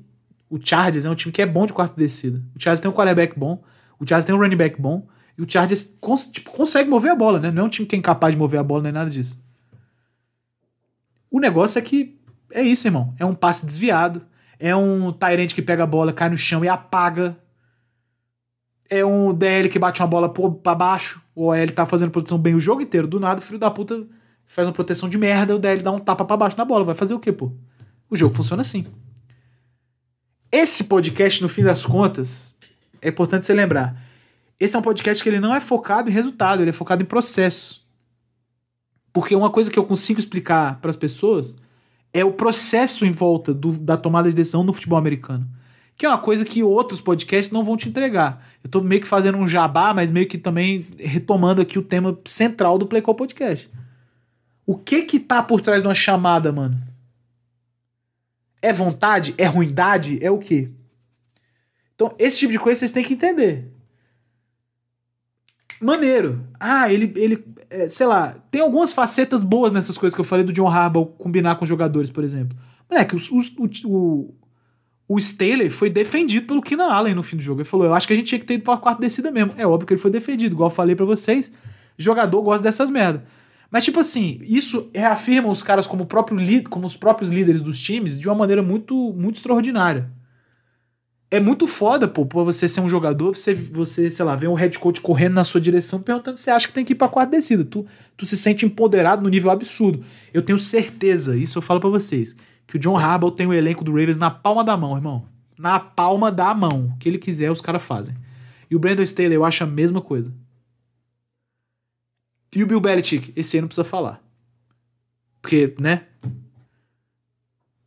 o Chargers é um time que é bom de quarta descida. O Chargers tem um quarterback bom, o Chargers tem um running back bom, e o Chargers cons tipo, consegue mover a bola, né? Não é um time que é incapaz de mover a bola nem nada disso. O negócio é que é isso, irmão. É um passe desviado, é um Tyrant que pega a bola, cai no chão e apaga. É um DL que bate uma bola para baixo. O OL tá fazendo proteção bem o jogo inteiro. Do nada, o filho da puta faz uma proteção de merda, o DL dá um tapa para baixo na bola. Vai fazer o quê, pô? O jogo funciona assim. Esse podcast, no fim das contas, é importante você lembrar. Esse é um podcast que ele não é focado em resultado, ele é focado em processo. Porque uma coisa que eu consigo explicar para as pessoas é o processo em volta do, da tomada de decisão no futebol americano. Que é uma coisa que outros podcasts não vão te entregar. Eu tô meio que fazendo um jabá, mas meio que também retomando aqui o tema central do Play Call Podcast. O que que tá por trás de uma chamada, mano? É vontade? É ruindade? É o quê? Então, esse tipo de coisa vocês têm que entender. Maneiro. Ah, ele, ele é, sei lá, tem algumas facetas boas nessas coisas que eu falei do John Harbaugh combinar com jogadores, por exemplo. Moleque, os, os, o, o, o Staley foi defendido pelo Keenan Allen no fim do jogo. Ele falou, eu acho que a gente tinha que ter ido pra quarta descida mesmo. É óbvio que ele foi defendido, igual eu falei para vocês. Jogador gosta dessas merda. Mas, tipo assim, isso reafirma os caras como, próprio como os próprios líderes dos times de uma maneira muito, muito extraordinária é muito foda, pô, pra você ser um jogador, você, você, sei lá, ver um head coach correndo na sua direção perguntando se acha que tem que ir pra quarta descida. Tu, tu se sente empoderado no nível absurdo. Eu tenho certeza, isso eu falo para vocês, que o John Harbaugh tem o elenco do Ravens na palma da mão, irmão. Na palma da mão. O que ele quiser, os caras fazem. E o Brandon Staley, eu acho a mesma coisa. E o Bill Belichick, esse aí não precisa falar. Porque, né?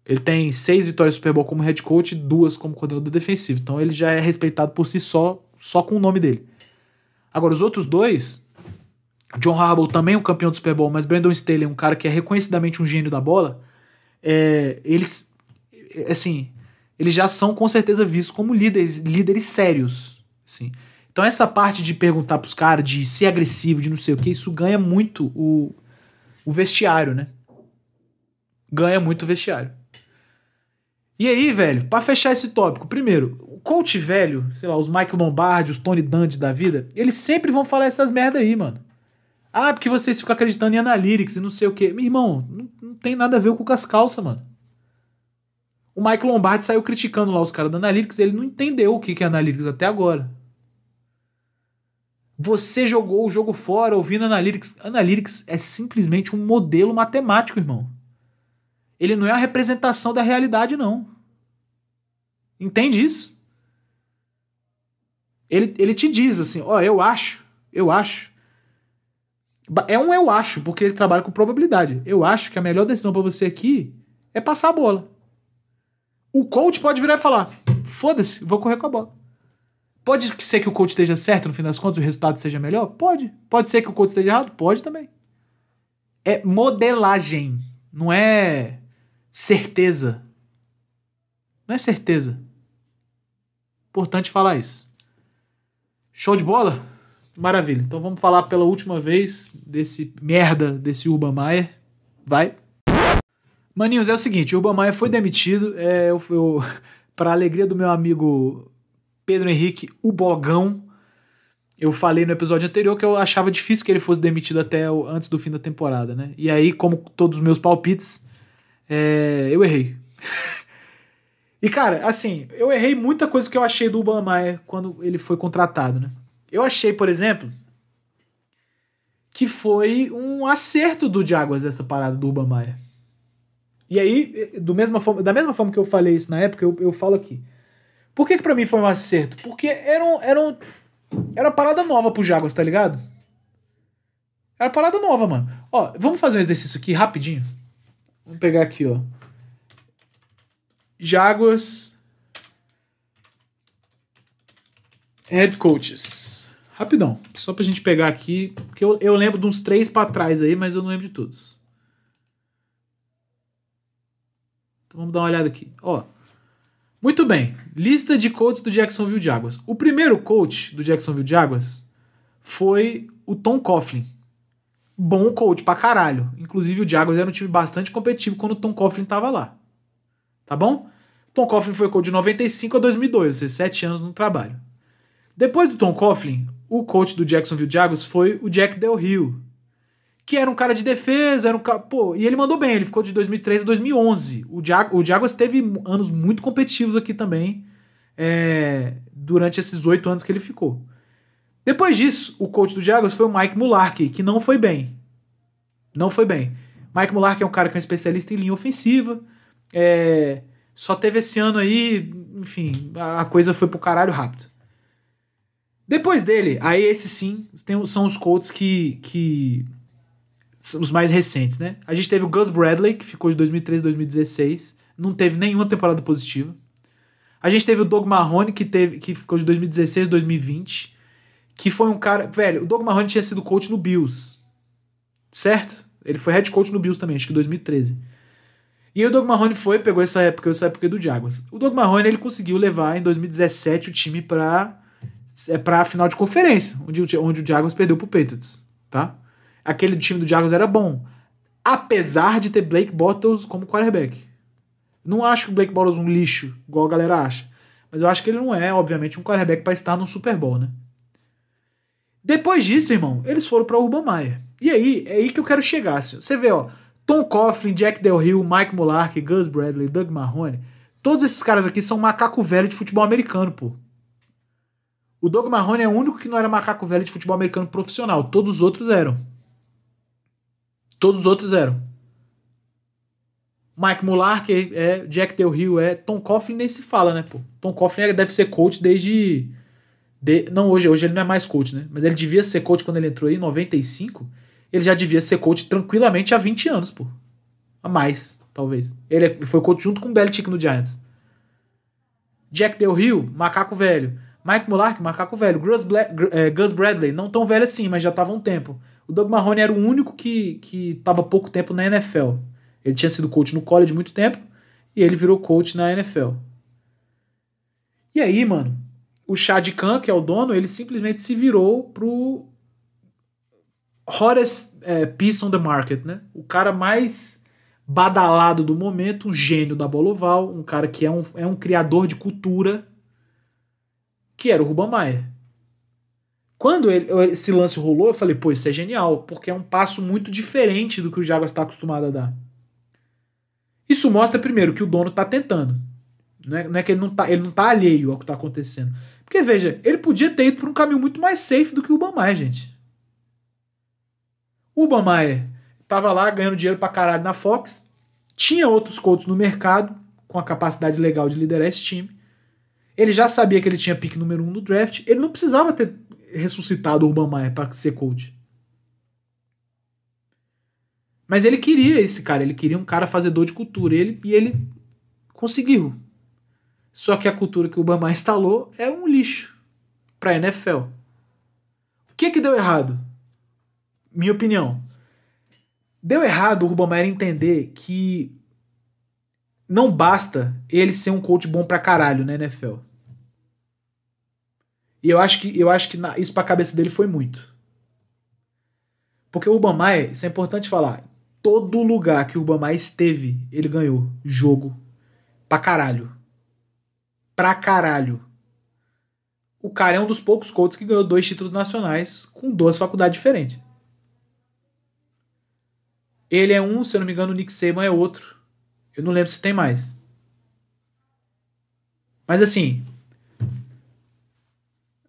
Ele tem seis vitórias no Super Bowl como head coach e duas como coordenador defensivo. Então ele já é respeitado por si só, só com o nome dele. Agora, os outros dois, John Harbaugh também é um campeão do Super Bowl, mas Brandon Staley, um cara que é reconhecidamente um gênio da bola, é, eles, assim, eles já são com certeza vistos como líderes, líderes sérios, assim. Então essa parte de perguntar pros caras, de ser agressivo, de não sei o que, isso ganha muito o, o vestiário, né? Ganha muito o vestiário. E aí, velho, para fechar esse tópico, primeiro, o coach velho, sei lá, os Mike Lombardi, os Tony Dungy da vida, eles sempre vão falar essas merda aí, mano. Ah, porque vocês ficam acreditando em analytics e não sei o quê. Meu irmão, não, não tem nada a ver com as calças, mano. O Mike Lombardi saiu criticando lá os caras da Analytics, ele não entendeu o que é Analytics até agora. Você jogou o jogo fora ouvindo Analytics. Analytics é simplesmente um modelo matemático, irmão. Ele não é a representação da realidade, não. Entende isso? Ele, ele te diz assim: ó, oh, eu acho, eu acho. É um eu acho, porque ele trabalha com probabilidade. Eu acho que a melhor decisão para você aqui é passar a bola. O coach pode virar e falar: foda-se, vou correr com a bola. Pode ser que o coach esteja certo no fim das contas, o resultado seja melhor? Pode. Pode ser que o coach esteja errado? Pode também. É modelagem, não é certeza. Não é certeza. Importante falar isso. Show de bola? Maravilha. Então vamos falar pela última vez desse merda desse Urban Meyer. Vai. Maninhos, é o seguinte, o Urban Meyer foi demitido. É, eu, eu, [laughs] para alegria do meu amigo Pedro Henrique, o Bogão, eu falei no episódio anterior que eu achava difícil que ele fosse demitido até o, antes do fim da temporada, né? E aí, como todos os meus palpites, é, eu errei. [laughs] e, cara, assim, eu errei muita coisa que eu achei do Urban Meyer quando ele foi contratado, né? Eu achei, por exemplo, que foi um acerto do Jaguars essa parada do Urban Meyer. E aí, do mesma forma, da mesma forma que eu falei isso na época, eu, eu falo aqui. Por que que pra mim foi um acerto? Porque era, um, era, um, era uma parada nova pro Jaguars, tá ligado? Era parada nova, mano. Ó, vamos fazer um exercício aqui rapidinho. Vamos pegar aqui, ó. Jaguars Head Coaches. Rapidão. Só pra gente pegar aqui. Porque eu, eu lembro de uns três pra trás aí, mas eu não lembro de todos. Então vamos dar uma olhada aqui. Ó. Muito bem. Lista de coaches do Jacksonville Jaguars. O primeiro coach do Jacksonville Jaguars foi o Tom Coughlin. Bom coach pra caralho. Inclusive o Jaguars era um time bastante competitivo quando o Tom Coughlin tava lá. Tá bom? Tom Coughlin foi coach de 95 a 2002, ou seja, sete anos no trabalho. Depois do Tom Coughlin, o coach do Jacksonville Jaguars foi o Jack Del Rio, que era um cara de defesa, era um cara, pô, e ele mandou bem, ele ficou de 2003 a 2011. O, Jag, o Jaguars teve anos muito competitivos aqui também, é, durante esses oito anos que ele ficou. Depois disso, o coach do Jaguars foi o Mike Mularkey, que não foi bem. Não foi bem. Mike Mularkey é um cara que é um especialista em linha ofensiva, é, só teve esse ano aí, enfim, a coisa foi pro caralho rápido. Depois dele, aí esses sim tem, são os Colts que, que. Os mais recentes, né? A gente teve o Gus Bradley, que ficou de 2013 a 2016. Não teve nenhuma temporada positiva. A gente teve o Doug Marrone, que, teve, que ficou de 2016 a 2020. Que foi um cara. Velho, o Doug Marrone tinha sido coach no Bills. Certo? Ele foi head coach no Bills também, acho que 2013. E o Doug Marrone foi, pegou essa época, essa época do Jaguars. O Doug Marrone ele conseguiu levar em 2017 o time para é para final de conferência, onde, onde o Jaguars perdeu pro Patriots, tá? Aquele time do Jaguars era bom, apesar de ter Blake Bottles como quarterback. Não acho que o Blake Bottles um lixo, igual a galera acha, mas eu acho que ele não é, obviamente, um quarterback para estar no Super Bowl, né? Depois disso, irmão, eles foram para Urban Meyer. E aí, é aí que eu quero chegar. Assim. Você vê, ó, Tom Coughlin, Jack Del Rio, Mike Mularkey, Gus Bradley, Doug Marrone, todos esses caras aqui são macaco velho de futebol americano, pô. O Doug Marrone é o único que não era macaco velho de futebol americano profissional. Todos os outros eram. Todos os outros eram. Mike Mularkey é, Jack Del Rio é, Tom Coughlin nem se fala, né, pô. Tom Coughlin é, deve ser coach desde... De, não hoje, hoje ele não é mais coach, né? Mas ele devia ser coach quando ele entrou aí, em 95. Ele já devia ser coach tranquilamente há 20 anos, pô. A mais, talvez. Ele é, foi coach junto com o Belichick no Giants. Jack Del Rio, macaco velho. Mike Mulark, macaco velho. Gus, Bla é, Gus Bradley, não tão velho assim, mas já estava um tempo. O Doug Marrone era o único que, que tava pouco tempo na NFL. Ele tinha sido coach no college muito tempo e ele virou coach na NFL. E aí, mano, o Chad Khan, que é o dono, ele simplesmente se virou pro hottest é, piece on the market, né? O cara mais badalado do momento, um gênio da bola oval, um cara que é um, é um criador de cultura que era o Ruban Maia. Quando ele, esse lance rolou, eu falei, pô, isso é genial, porque é um passo muito diferente do que o Jaguars está acostumado a dar. Isso mostra, primeiro, que o dono está tentando. Não é, não é, que ele não, tá, ele não tá alheio ao que está acontecendo. Porque, veja, ele podia ter ido por um caminho muito mais safe do que o Maia, gente. O Maia estava lá ganhando dinheiro pra caralho na Fox, tinha outros coaches no mercado com a capacidade legal de liderar esse time. Ele já sabia que ele tinha pick número 1 um no draft. Ele não precisava ter ressuscitado o Urban Meyer para ser coach. Mas ele queria esse cara, ele queria um cara fazedor de cultura. Ele, e ele conseguiu. Só que a cultura que o Urban Meyer instalou é um lixo para a NFL. O que que deu errado? Minha opinião. Deu errado o Urban Meyer entender que não basta ele ser um coach bom pra caralho na NFL. E eu acho que, eu acho que na, isso pra cabeça dele foi muito. Porque o Obama, isso é importante falar, todo lugar que o Obama esteve, ele ganhou jogo pra caralho. Pra caralho. O cara é um dos poucos coaches que ganhou dois títulos nacionais com duas faculdades diferentes. Ele é um, se eu não me engano, o Nick Saban é outro. Eu não lembro se tem mais. Mas assim,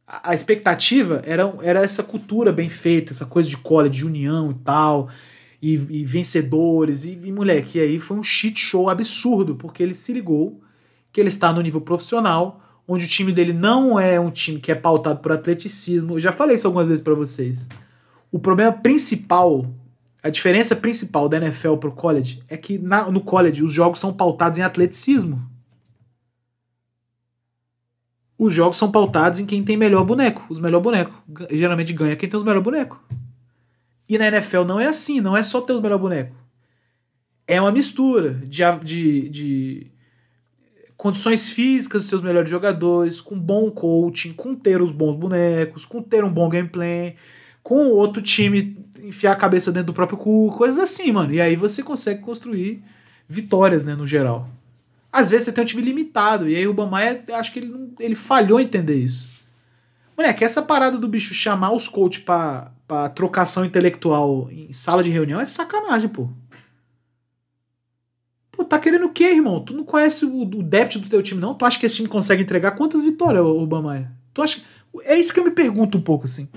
a expectativa era, era essa cultura bem feita, essa coisa de cola, de união e tal, e, e vencedores, e, e moleque, e aí foi um shit show absurdo, porque ele se ligou que ele está no nível profissional, onde o time dele não é um time que é pautado por atleticismo. Eu já falei isso algumas vezes para vocês. O problema principal, a diferença principal da NFL pro college é que na, no college os jogos são pautados em atleticismo. Os jogos são pautados em quem tem melhor boneco, os melhor boneco. Geralmente ganha quem tem os melhor boneco. E na NFL não é assim, não é só ter os melhor boneco. É uma mistura de, de, de condições físicas dos seus melhores jogadores, com bom coaching, com ter os bons bonecos, com ter um bom gameplay, com o outro time enfiar a cabeça dentro do próprio cu, coisas assim, mano. E aí você consegue construir vitórias, né, no geral. Às vezes você tem um time limitado, e aí o Bamaia, acho que ele, não, ele falhou em entender isso. Moleque, essa parada do bicho chamar os coaches pra, pra trocação intelectual em sala de reunião é sacanagem, pô. Pô, tá querendo o quê, irmão? Tu não conhece o, o débito do teu time, não? Tu acha que esse time consegue entregar quantas vitórias, o Bamaia? Tu acha. É isso que eu me pergunto um pouco, assim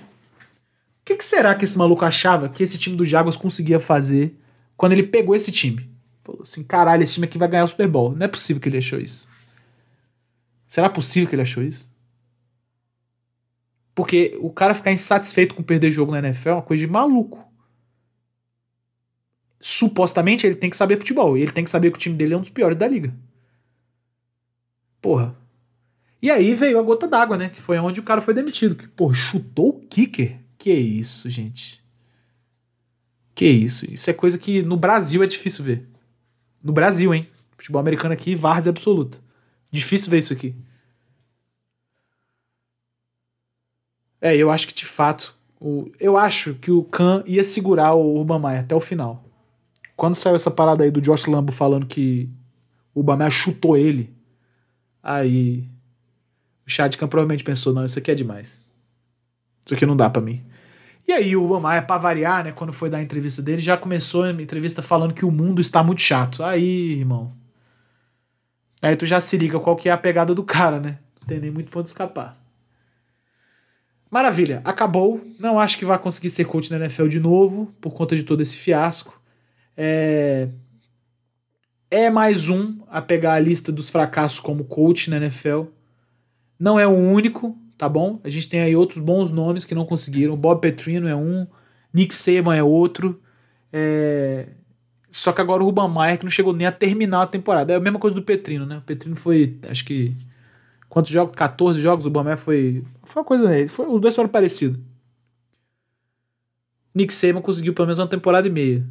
que, que será que esse maluco achava que esse time do Jaguars conseguia fazer quando ele pegou esse time? Falou assim: caralho, esse time aqui vai ganhar o Super Bowl. Não é possível que ele achou isso. Será possível que ele achou isso? Porque o cara ficar insatisfeito com perder jogo na NFL é uma coisa de maluco. Supostamente ele tem que saber futebol. E ele tem que saber que o time dele é um dos piores da liga. Porra. E aí veio a gota d'água, né? Que foi onde o cara foi demitido. Que, pô, chutou o kicker. Que isso, gente. Que isso. Isso é coisa que no Brasil é difícil ver. No Brasil, hein? Futebol americano aqui, várzea absoluta. Difícil ver isso aqui. É, eu acho que de fato. O, eu acho que o Khan ia segurar o Urban Meyer até o final. Quando saiu essa parada aí do Josh Lambo falando que o Urban Meyer chutou ele, aí o Chadkan provavelmente pensou: não, isso aqui é demais. Isso aqui não dá para mim. E aí o Urban Maia, pra variar, né, quando foi dar a entrevista dele, já começou a entrevista falando que o mundo está muito chato. Aí, irmão. Aí tu já se liga qual que é a pegada do cara, né? Não tem nem muito ponto de escapar. Maravilha, acabou. Não acho que vai conseguir ser coach na NFL de novo, por conta de todo esse fiasco. É, é mais um a pegar a lista dos fracassos como coach na NFL. Não é o único, tá bom? A gente tem aí outros bons nomes que não conseguiram. Bob Petrino é um, Nick Saban é outro. É... Só que agora o Ruban Maia que não chegou nem a terminar a temporada. É a mesma coisa do Petrino, né? O Petrino foi, acho que. Quantos jogos? 14 jogos. O Bamé foi. Foi uma coisa. Né? Foi, os dois foram parecidos. Nick Saban conseguiu pelo menos uma temporada e meia.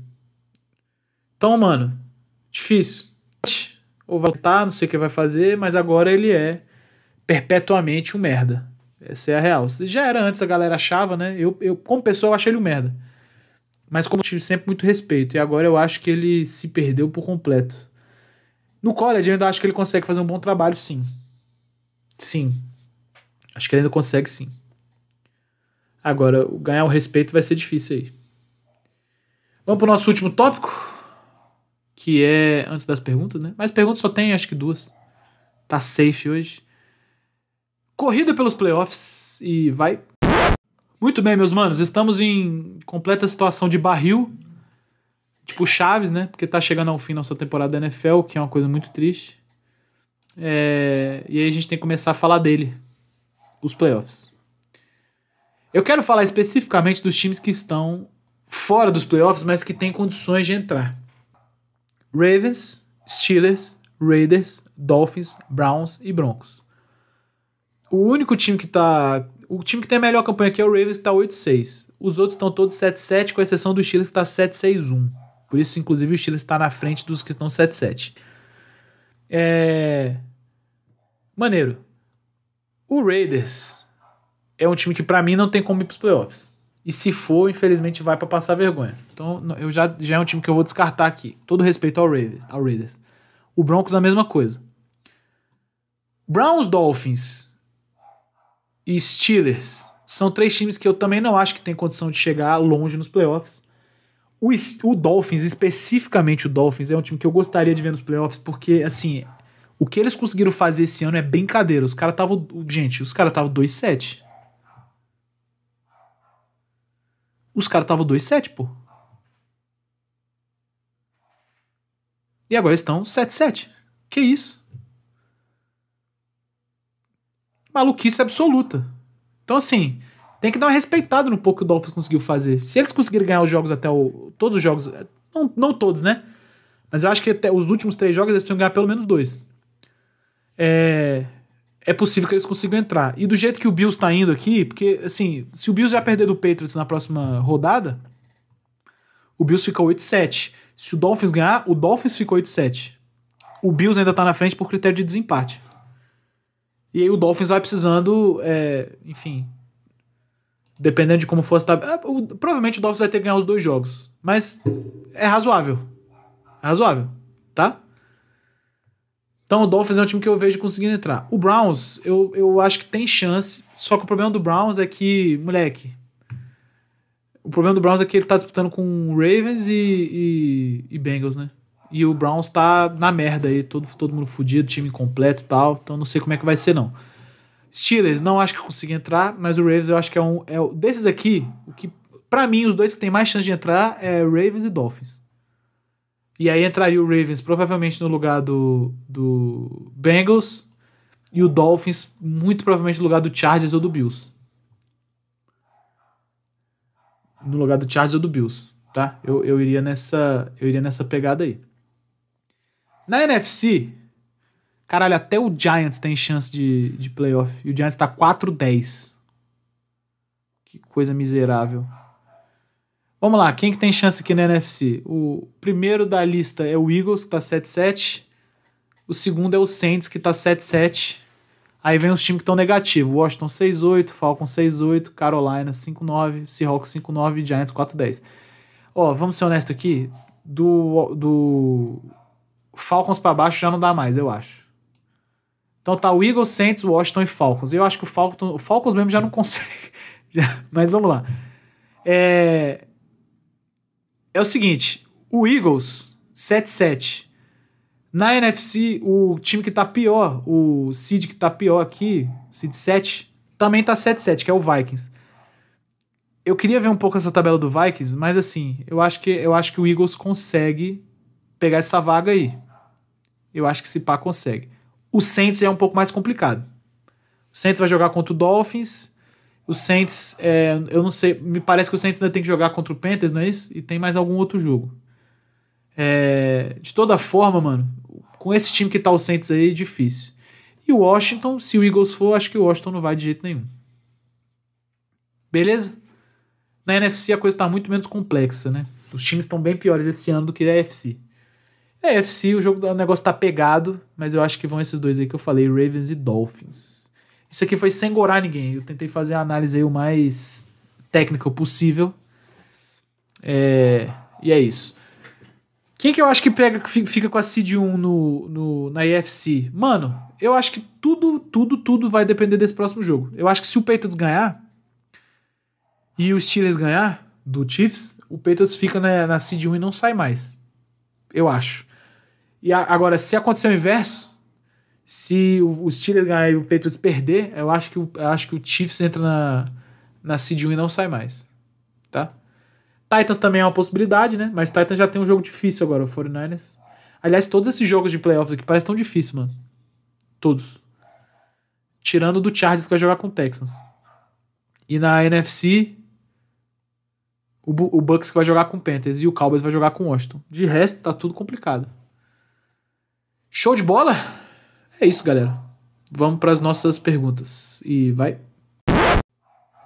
Então, mano, difícil. Ou vai voltar, não sei o que vai fazer, mas agora ele é perpetuamente um merda. Essa é a real. Já era antes, a galera achava, né? Eu, eu como pessoa, eu achei ele um merda. Mas como eu tive sempre muito respeito. E agora eu acho que ele se perdeu por completo. No college, eu ainda acho que ele consegue fazer um bom trabalho, sim. Sim. Acho que ele ainda consegue, sim. Agora, ganhar o respeito vai ser difícil aí. Vamos pro nosso último tópico. Que é antes das perguntas, né? Mas perguntas só tem, acho que duas. Tá safe hoje corrida pelos playoffs e vai. Muito bem, meus manos, estamos em completa situação de barril, tipo Chaves, né? Porque tá chegando ao fim nossa temporada da NFL, que é uma coisa muito triste. É... E aí a gente tem que começar a falar dele, os playoffs. Eu quero falar especificamente dos times que estão fora dos playoffs, mas que têm condições de entrar. Ravens, Steelers, Raiders, Dolphins, Browns e Broncos. O único time que tá. O time que tem a melhor campanha aqui é o Ravens, que tá 8-6. Os outros estão todos 7-7, com exceção do Steelers, que tá 7-6-1. Por isso, inclusive, o Steelers está na frente dos que estão 7-7. É. Maneiro. O Raiders é um time que, para mim, não tem como ir pros playoffs. E se for, infelizmente, vai para passar vergonha. Então, eu já, já é um time que eu vou descartar aqui. Todo respeito ao Raiders. Ao Raiders. O Broncos, a mesma coisa. Browns Dolphins e Steelers são três times que eu também não acho que tem condição de chegar longe nos playoffs. O, o Dolphins, especificamente o Dolphins, é um time que eu gostaria de ver nos playoffs, porque, assim, o que eles conseguiram fazer esse ano é brincadeira. Os caras estavam. Gente, os caras estavam 2-7. Os caras estavam 2-7, pô. E agora estão 7-7. Que isso? Maluquice absoluta. Então, assim, tem que dar uma respeitada no pouco que o Dolphins conseguiu fazer. Se eles conseguirem ganhar os jogos até o. Todos os jogos. Não, não todos, né? Mas eu acho que até os últimos três jogos eles precisam ganhar pelo menos dois. É. É possível que eles consigam entrar. E do jeito que o Bills tá indo aqui, porque, assim, se o Bills vai perder do Patriots na próxima rodada, o Bills fica 8-7. Se o Dolphins ganhar, o Dolphins fica 8-7. O Bills ainda tá na frente por critério de desempate. E aí o Dolphins vai precisando, é, enfim, dependendo de como for a tabela. Provavelmente o Dolphins vai ter que ganhar os dois jogos. Mas é razoável. É razoável, tá? Então o Dolphins é um time que eu vejo conseguindo entrar. O Browns, eu, eu acho que tem chance. Só que o problema do Browns é que, moleque. O problema do Browns é que ele tá disputando com Ravens e, e, e Bengals, né? E o Browns tá na merda aí, todo, todo mundo fudido, time completo e tal. Então não sei como é que vai ser, não. Steelers, não acho que consiga entrar, mas o Ravens eu acho que é um. É, desses aqui, o que. para mim, os dois que tem mais chance de entrar é Ravens e Dolphins. E aí entraria o Ravens provavelmente no lugar do, do Bengals e o Dolphins muito provavelmente no lugar do Chargers ou do Bills. No lugar do Chargers ou do Bills, tá? Eu, eu iria nessa eu iria nessa pegada aí. Na NFC, caralho, até o Giants tem chance de, de playoff e o Giants tá 4-10. Que coisa miserável. Vamos lá, quem que tem chance aqui na NFC? O primeiro da lista é o Eagles, que tá 7-7. O segundo é o Saints, que tá 7-7. Aí vem os times que estão negativos. Washington 6-8, Falcons 6-8, Carolina 5-9, Seahawks 5-9 e Giants 4-10. Ó, vamos ser honestos aqui. Do, do Falcons para baixo já não dá mais, eu acho. Então tá o Eagles, Saints, Washington e Falcons. Eu acho que o Falcons, o Falcons mesmo já não [laughs] consegue. mas vamos lá. É, é o seguinte: o Eagles, 7-7. Na NFC, o time que tá pior, o seed que tá pior aqui, seed 7, também tá 7-7, que é o Vikings. Eu queria ver um pouco essa tabela do Vikings, mas assim, eu acho que eu acho que o Eagles consegue pegar essa vaga aí. Eu acho que esse pá consegue. O Saints é um pouco mais complicado. O Saints vai jogar contra o Dolphins o Saints, é, eu não sei, me parece que o Saints ainda tem que jogar contra o Panthers, não é isso? E tem mais algum outro jogo. É, de toda forma, mano, com esse time que tá o Saints aí, difícil. E o Washington, se o Eagles for, acho que o Washington não vai de jeito nenhum. Beleza? Na NFC a coisa tá muito menos complexa, né? Os times estão bem piores esse ano do que a AFC. A AFC, o jogo o negócio tá pegado, mas eu acho que vão esses dois aí que eu falei, Ravens e Dolphins. Isso aqui foi sem gorar ninguém. Eu tentei fazer a análise aí o mais técnica possível. É, e é isso. Quem que eu acho que pega, fica com a Seed 1 no, no, na EFC? Mano, eu acho que tudo, tudo, tudo vai depender desse próximo jogo. Eu acho que se o Patriots ganhar e o Steelers ganhar do Chiefs, o Patriots fica na, na Seed 1 e não sai mais. Eu acho. E a, agora, se acontecer o inverso, se o, Steelers ganhar e o Patriots perder, eu acho que eu acho que o Chiefs entra na, na Seed 1 e não sai mais. Tá? Titans também é uma possibilidade, né? Mas Titans já tem um jogo difícil agora, o 49ers. Aliás, todos esses jogos de playoffs aqui parecem tão difíceis, mano. Todos. Tirando do Chargers que vai jogar com o Texans. E na NFC, o, o Bucks que vai jogar com o Panthers e o Cowboys vai jogar com o Washington. De resto, tá tudo complicado. Show de bola? É isso, galera. Vamos para as nossas perguntas. E vai.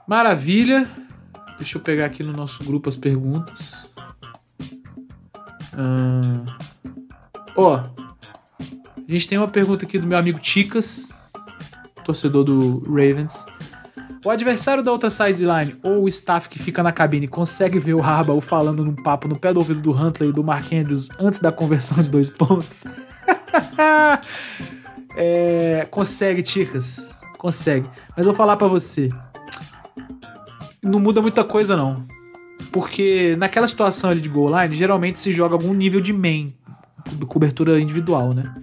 Maravilha. Deixa eu pegar aqui no nosso grupo as perguntas. Ah, ó, a gente tem uma pergunta aqui do meu amigo Ticas, torcedor do Ravens. O adversário da outra sideline ou o staff que fica na cabine consegue ver o Harbaugh falando num papo no pé do ouvido do Huntley e do Mark Andrews antes da conversão de dois pontos? [laughs] É, consegue, Ticas. Consegue. Mas vou falar para você. Não muda muita coisa, não. Porque naquela situação ali de goal line, geralmente se joga algum nível de main, cobertura individual, né?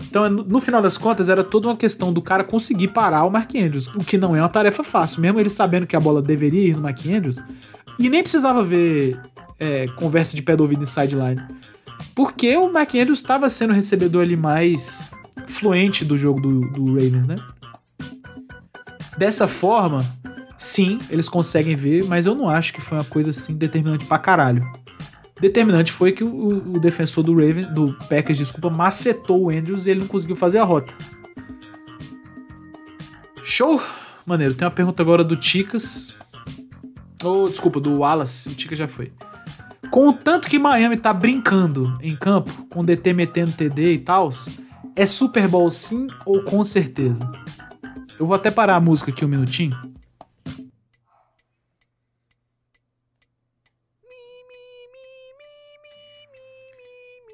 Então, no final das contas, era toda uma questão do cara conseguir parar o Mark Andrews, o que não é uma tarefa fácil, mesmo ele sabendo que a bola deveria ir no Mark Andrews, e nem precisava ver é, conversa de pé do ouvido em sideline. Porque o Mark Andrews estava sendo recebedor ali mais fluente do jogo do, do Ravens, né? Dessa forma, Sim, eles conseguem ver, mas eu não acho que foi uma coisa assim determinante pra caralho. Determinante foi que o, o defensor do Raven, do Packers, desculpa, macetou o Andrews e ele não conseguiu fazer a rota. Show! Maneiro. Tem uma pergunta agora do Ticas. Oh, desculpa, do Wallace. O Ticas já foi. Com o tanto que Miami tá brincando em campo, com DT metendo TD e tal, é Super Bowl sim ou com certeza? Eu vou até parar a música aqui um minutinho.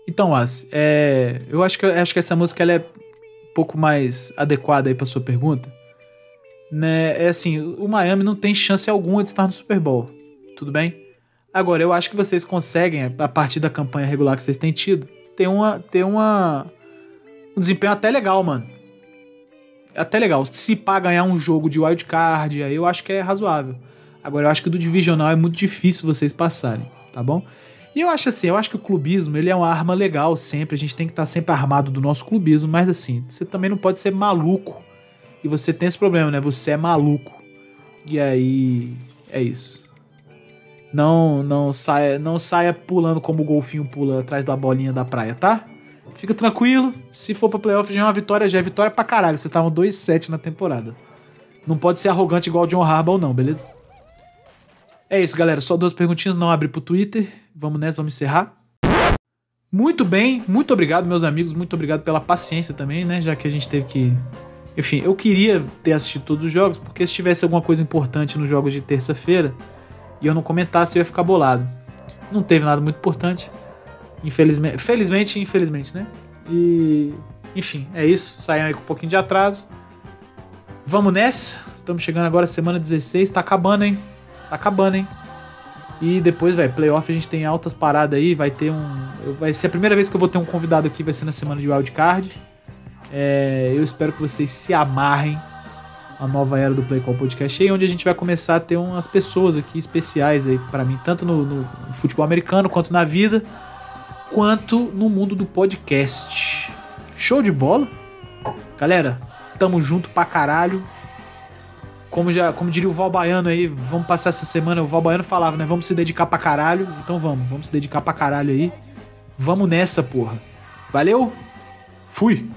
Então, As, é, eu acho que, acho que essa música ela é um pouco mais adequada aí para sua pergunta. Né? É assim, o Miami não tem chance alguma de estar no Super Bowl. Tudo bem? Agora, eu acho que vocês conseguem, a partir da campanha regular que vocês têm tido, ter uma, ter uma um desempenho até legal, mano. Até legal. Se pá ganhar um jogo de wildcard, aí eu acho que é razoável. Agora, eu acho que do divisional é muito difícil vocês passarem, tá bom? E eu acho assim, eu acho que o clubismo, ele é uma arma legal sempre, a gente tem que estar tá sempre armado do nosso clubismo, mas assim, você também não pode ser maluco. E você tem esse problema, né? Você é maluco. E aí, é isso. Não, não saia, não saia pulando como o golfinho pula atrás da bolinha da praia, tá? Fica tranquilo. Se for pra playoff, já é uma vitória, já é vitória pra caralho. Vocês estavam 2-7 na temporada. Não pode ser arrogante igual o John Harbaugh, não, beleza? É isso, galera. Só duas perguntinhas, não abre pro Twitter. Vamos nessa, vamos encerrar. Muito bem, muito obrigado, meus amigos. Muito obrigado pela paciência também, né? Já que a gente teve que. Enfim, eu queria ter assistido todos os jogos, porque se tivesse alguma coisa importante nos jogos de terça-feira e eu não comentasse, eu ia ficar bolado. Não teve nada muito importante. Infelizmente, felizmente, infelizmente, né? E enfim, é isso. Saiam aí com um pouquinho de atraso. Vamos nessa. Estamos chegando agora semana 16, tá acabando, hein? Tá acabando, hein? E depois, velho, playoff a gente tem altas paradas aí, vai ter um. Vai ser a primeira vez que eu vou ter um convidado aqui, vai ser na semana de wildcard. É, eu espero que vocês se amarrem a nova era do Play Call Podcast aí, onde a gente vai começar a ter umas pessoas aqui especiais aí para mim, tanto no, no, futebol americano quanto na vida, quanto no mundo do podcast. Show de bola? Galera, tamo junto pra caralho. Como, já, como diria o Val Baiano aí, vamos passar essa semana. O Val Baiano falava, né? Vamos se dedicar pra caralho. Então vamos, vamos se dedicar pra caralho aí. Vamos nessa, porra. Valeu? Fui!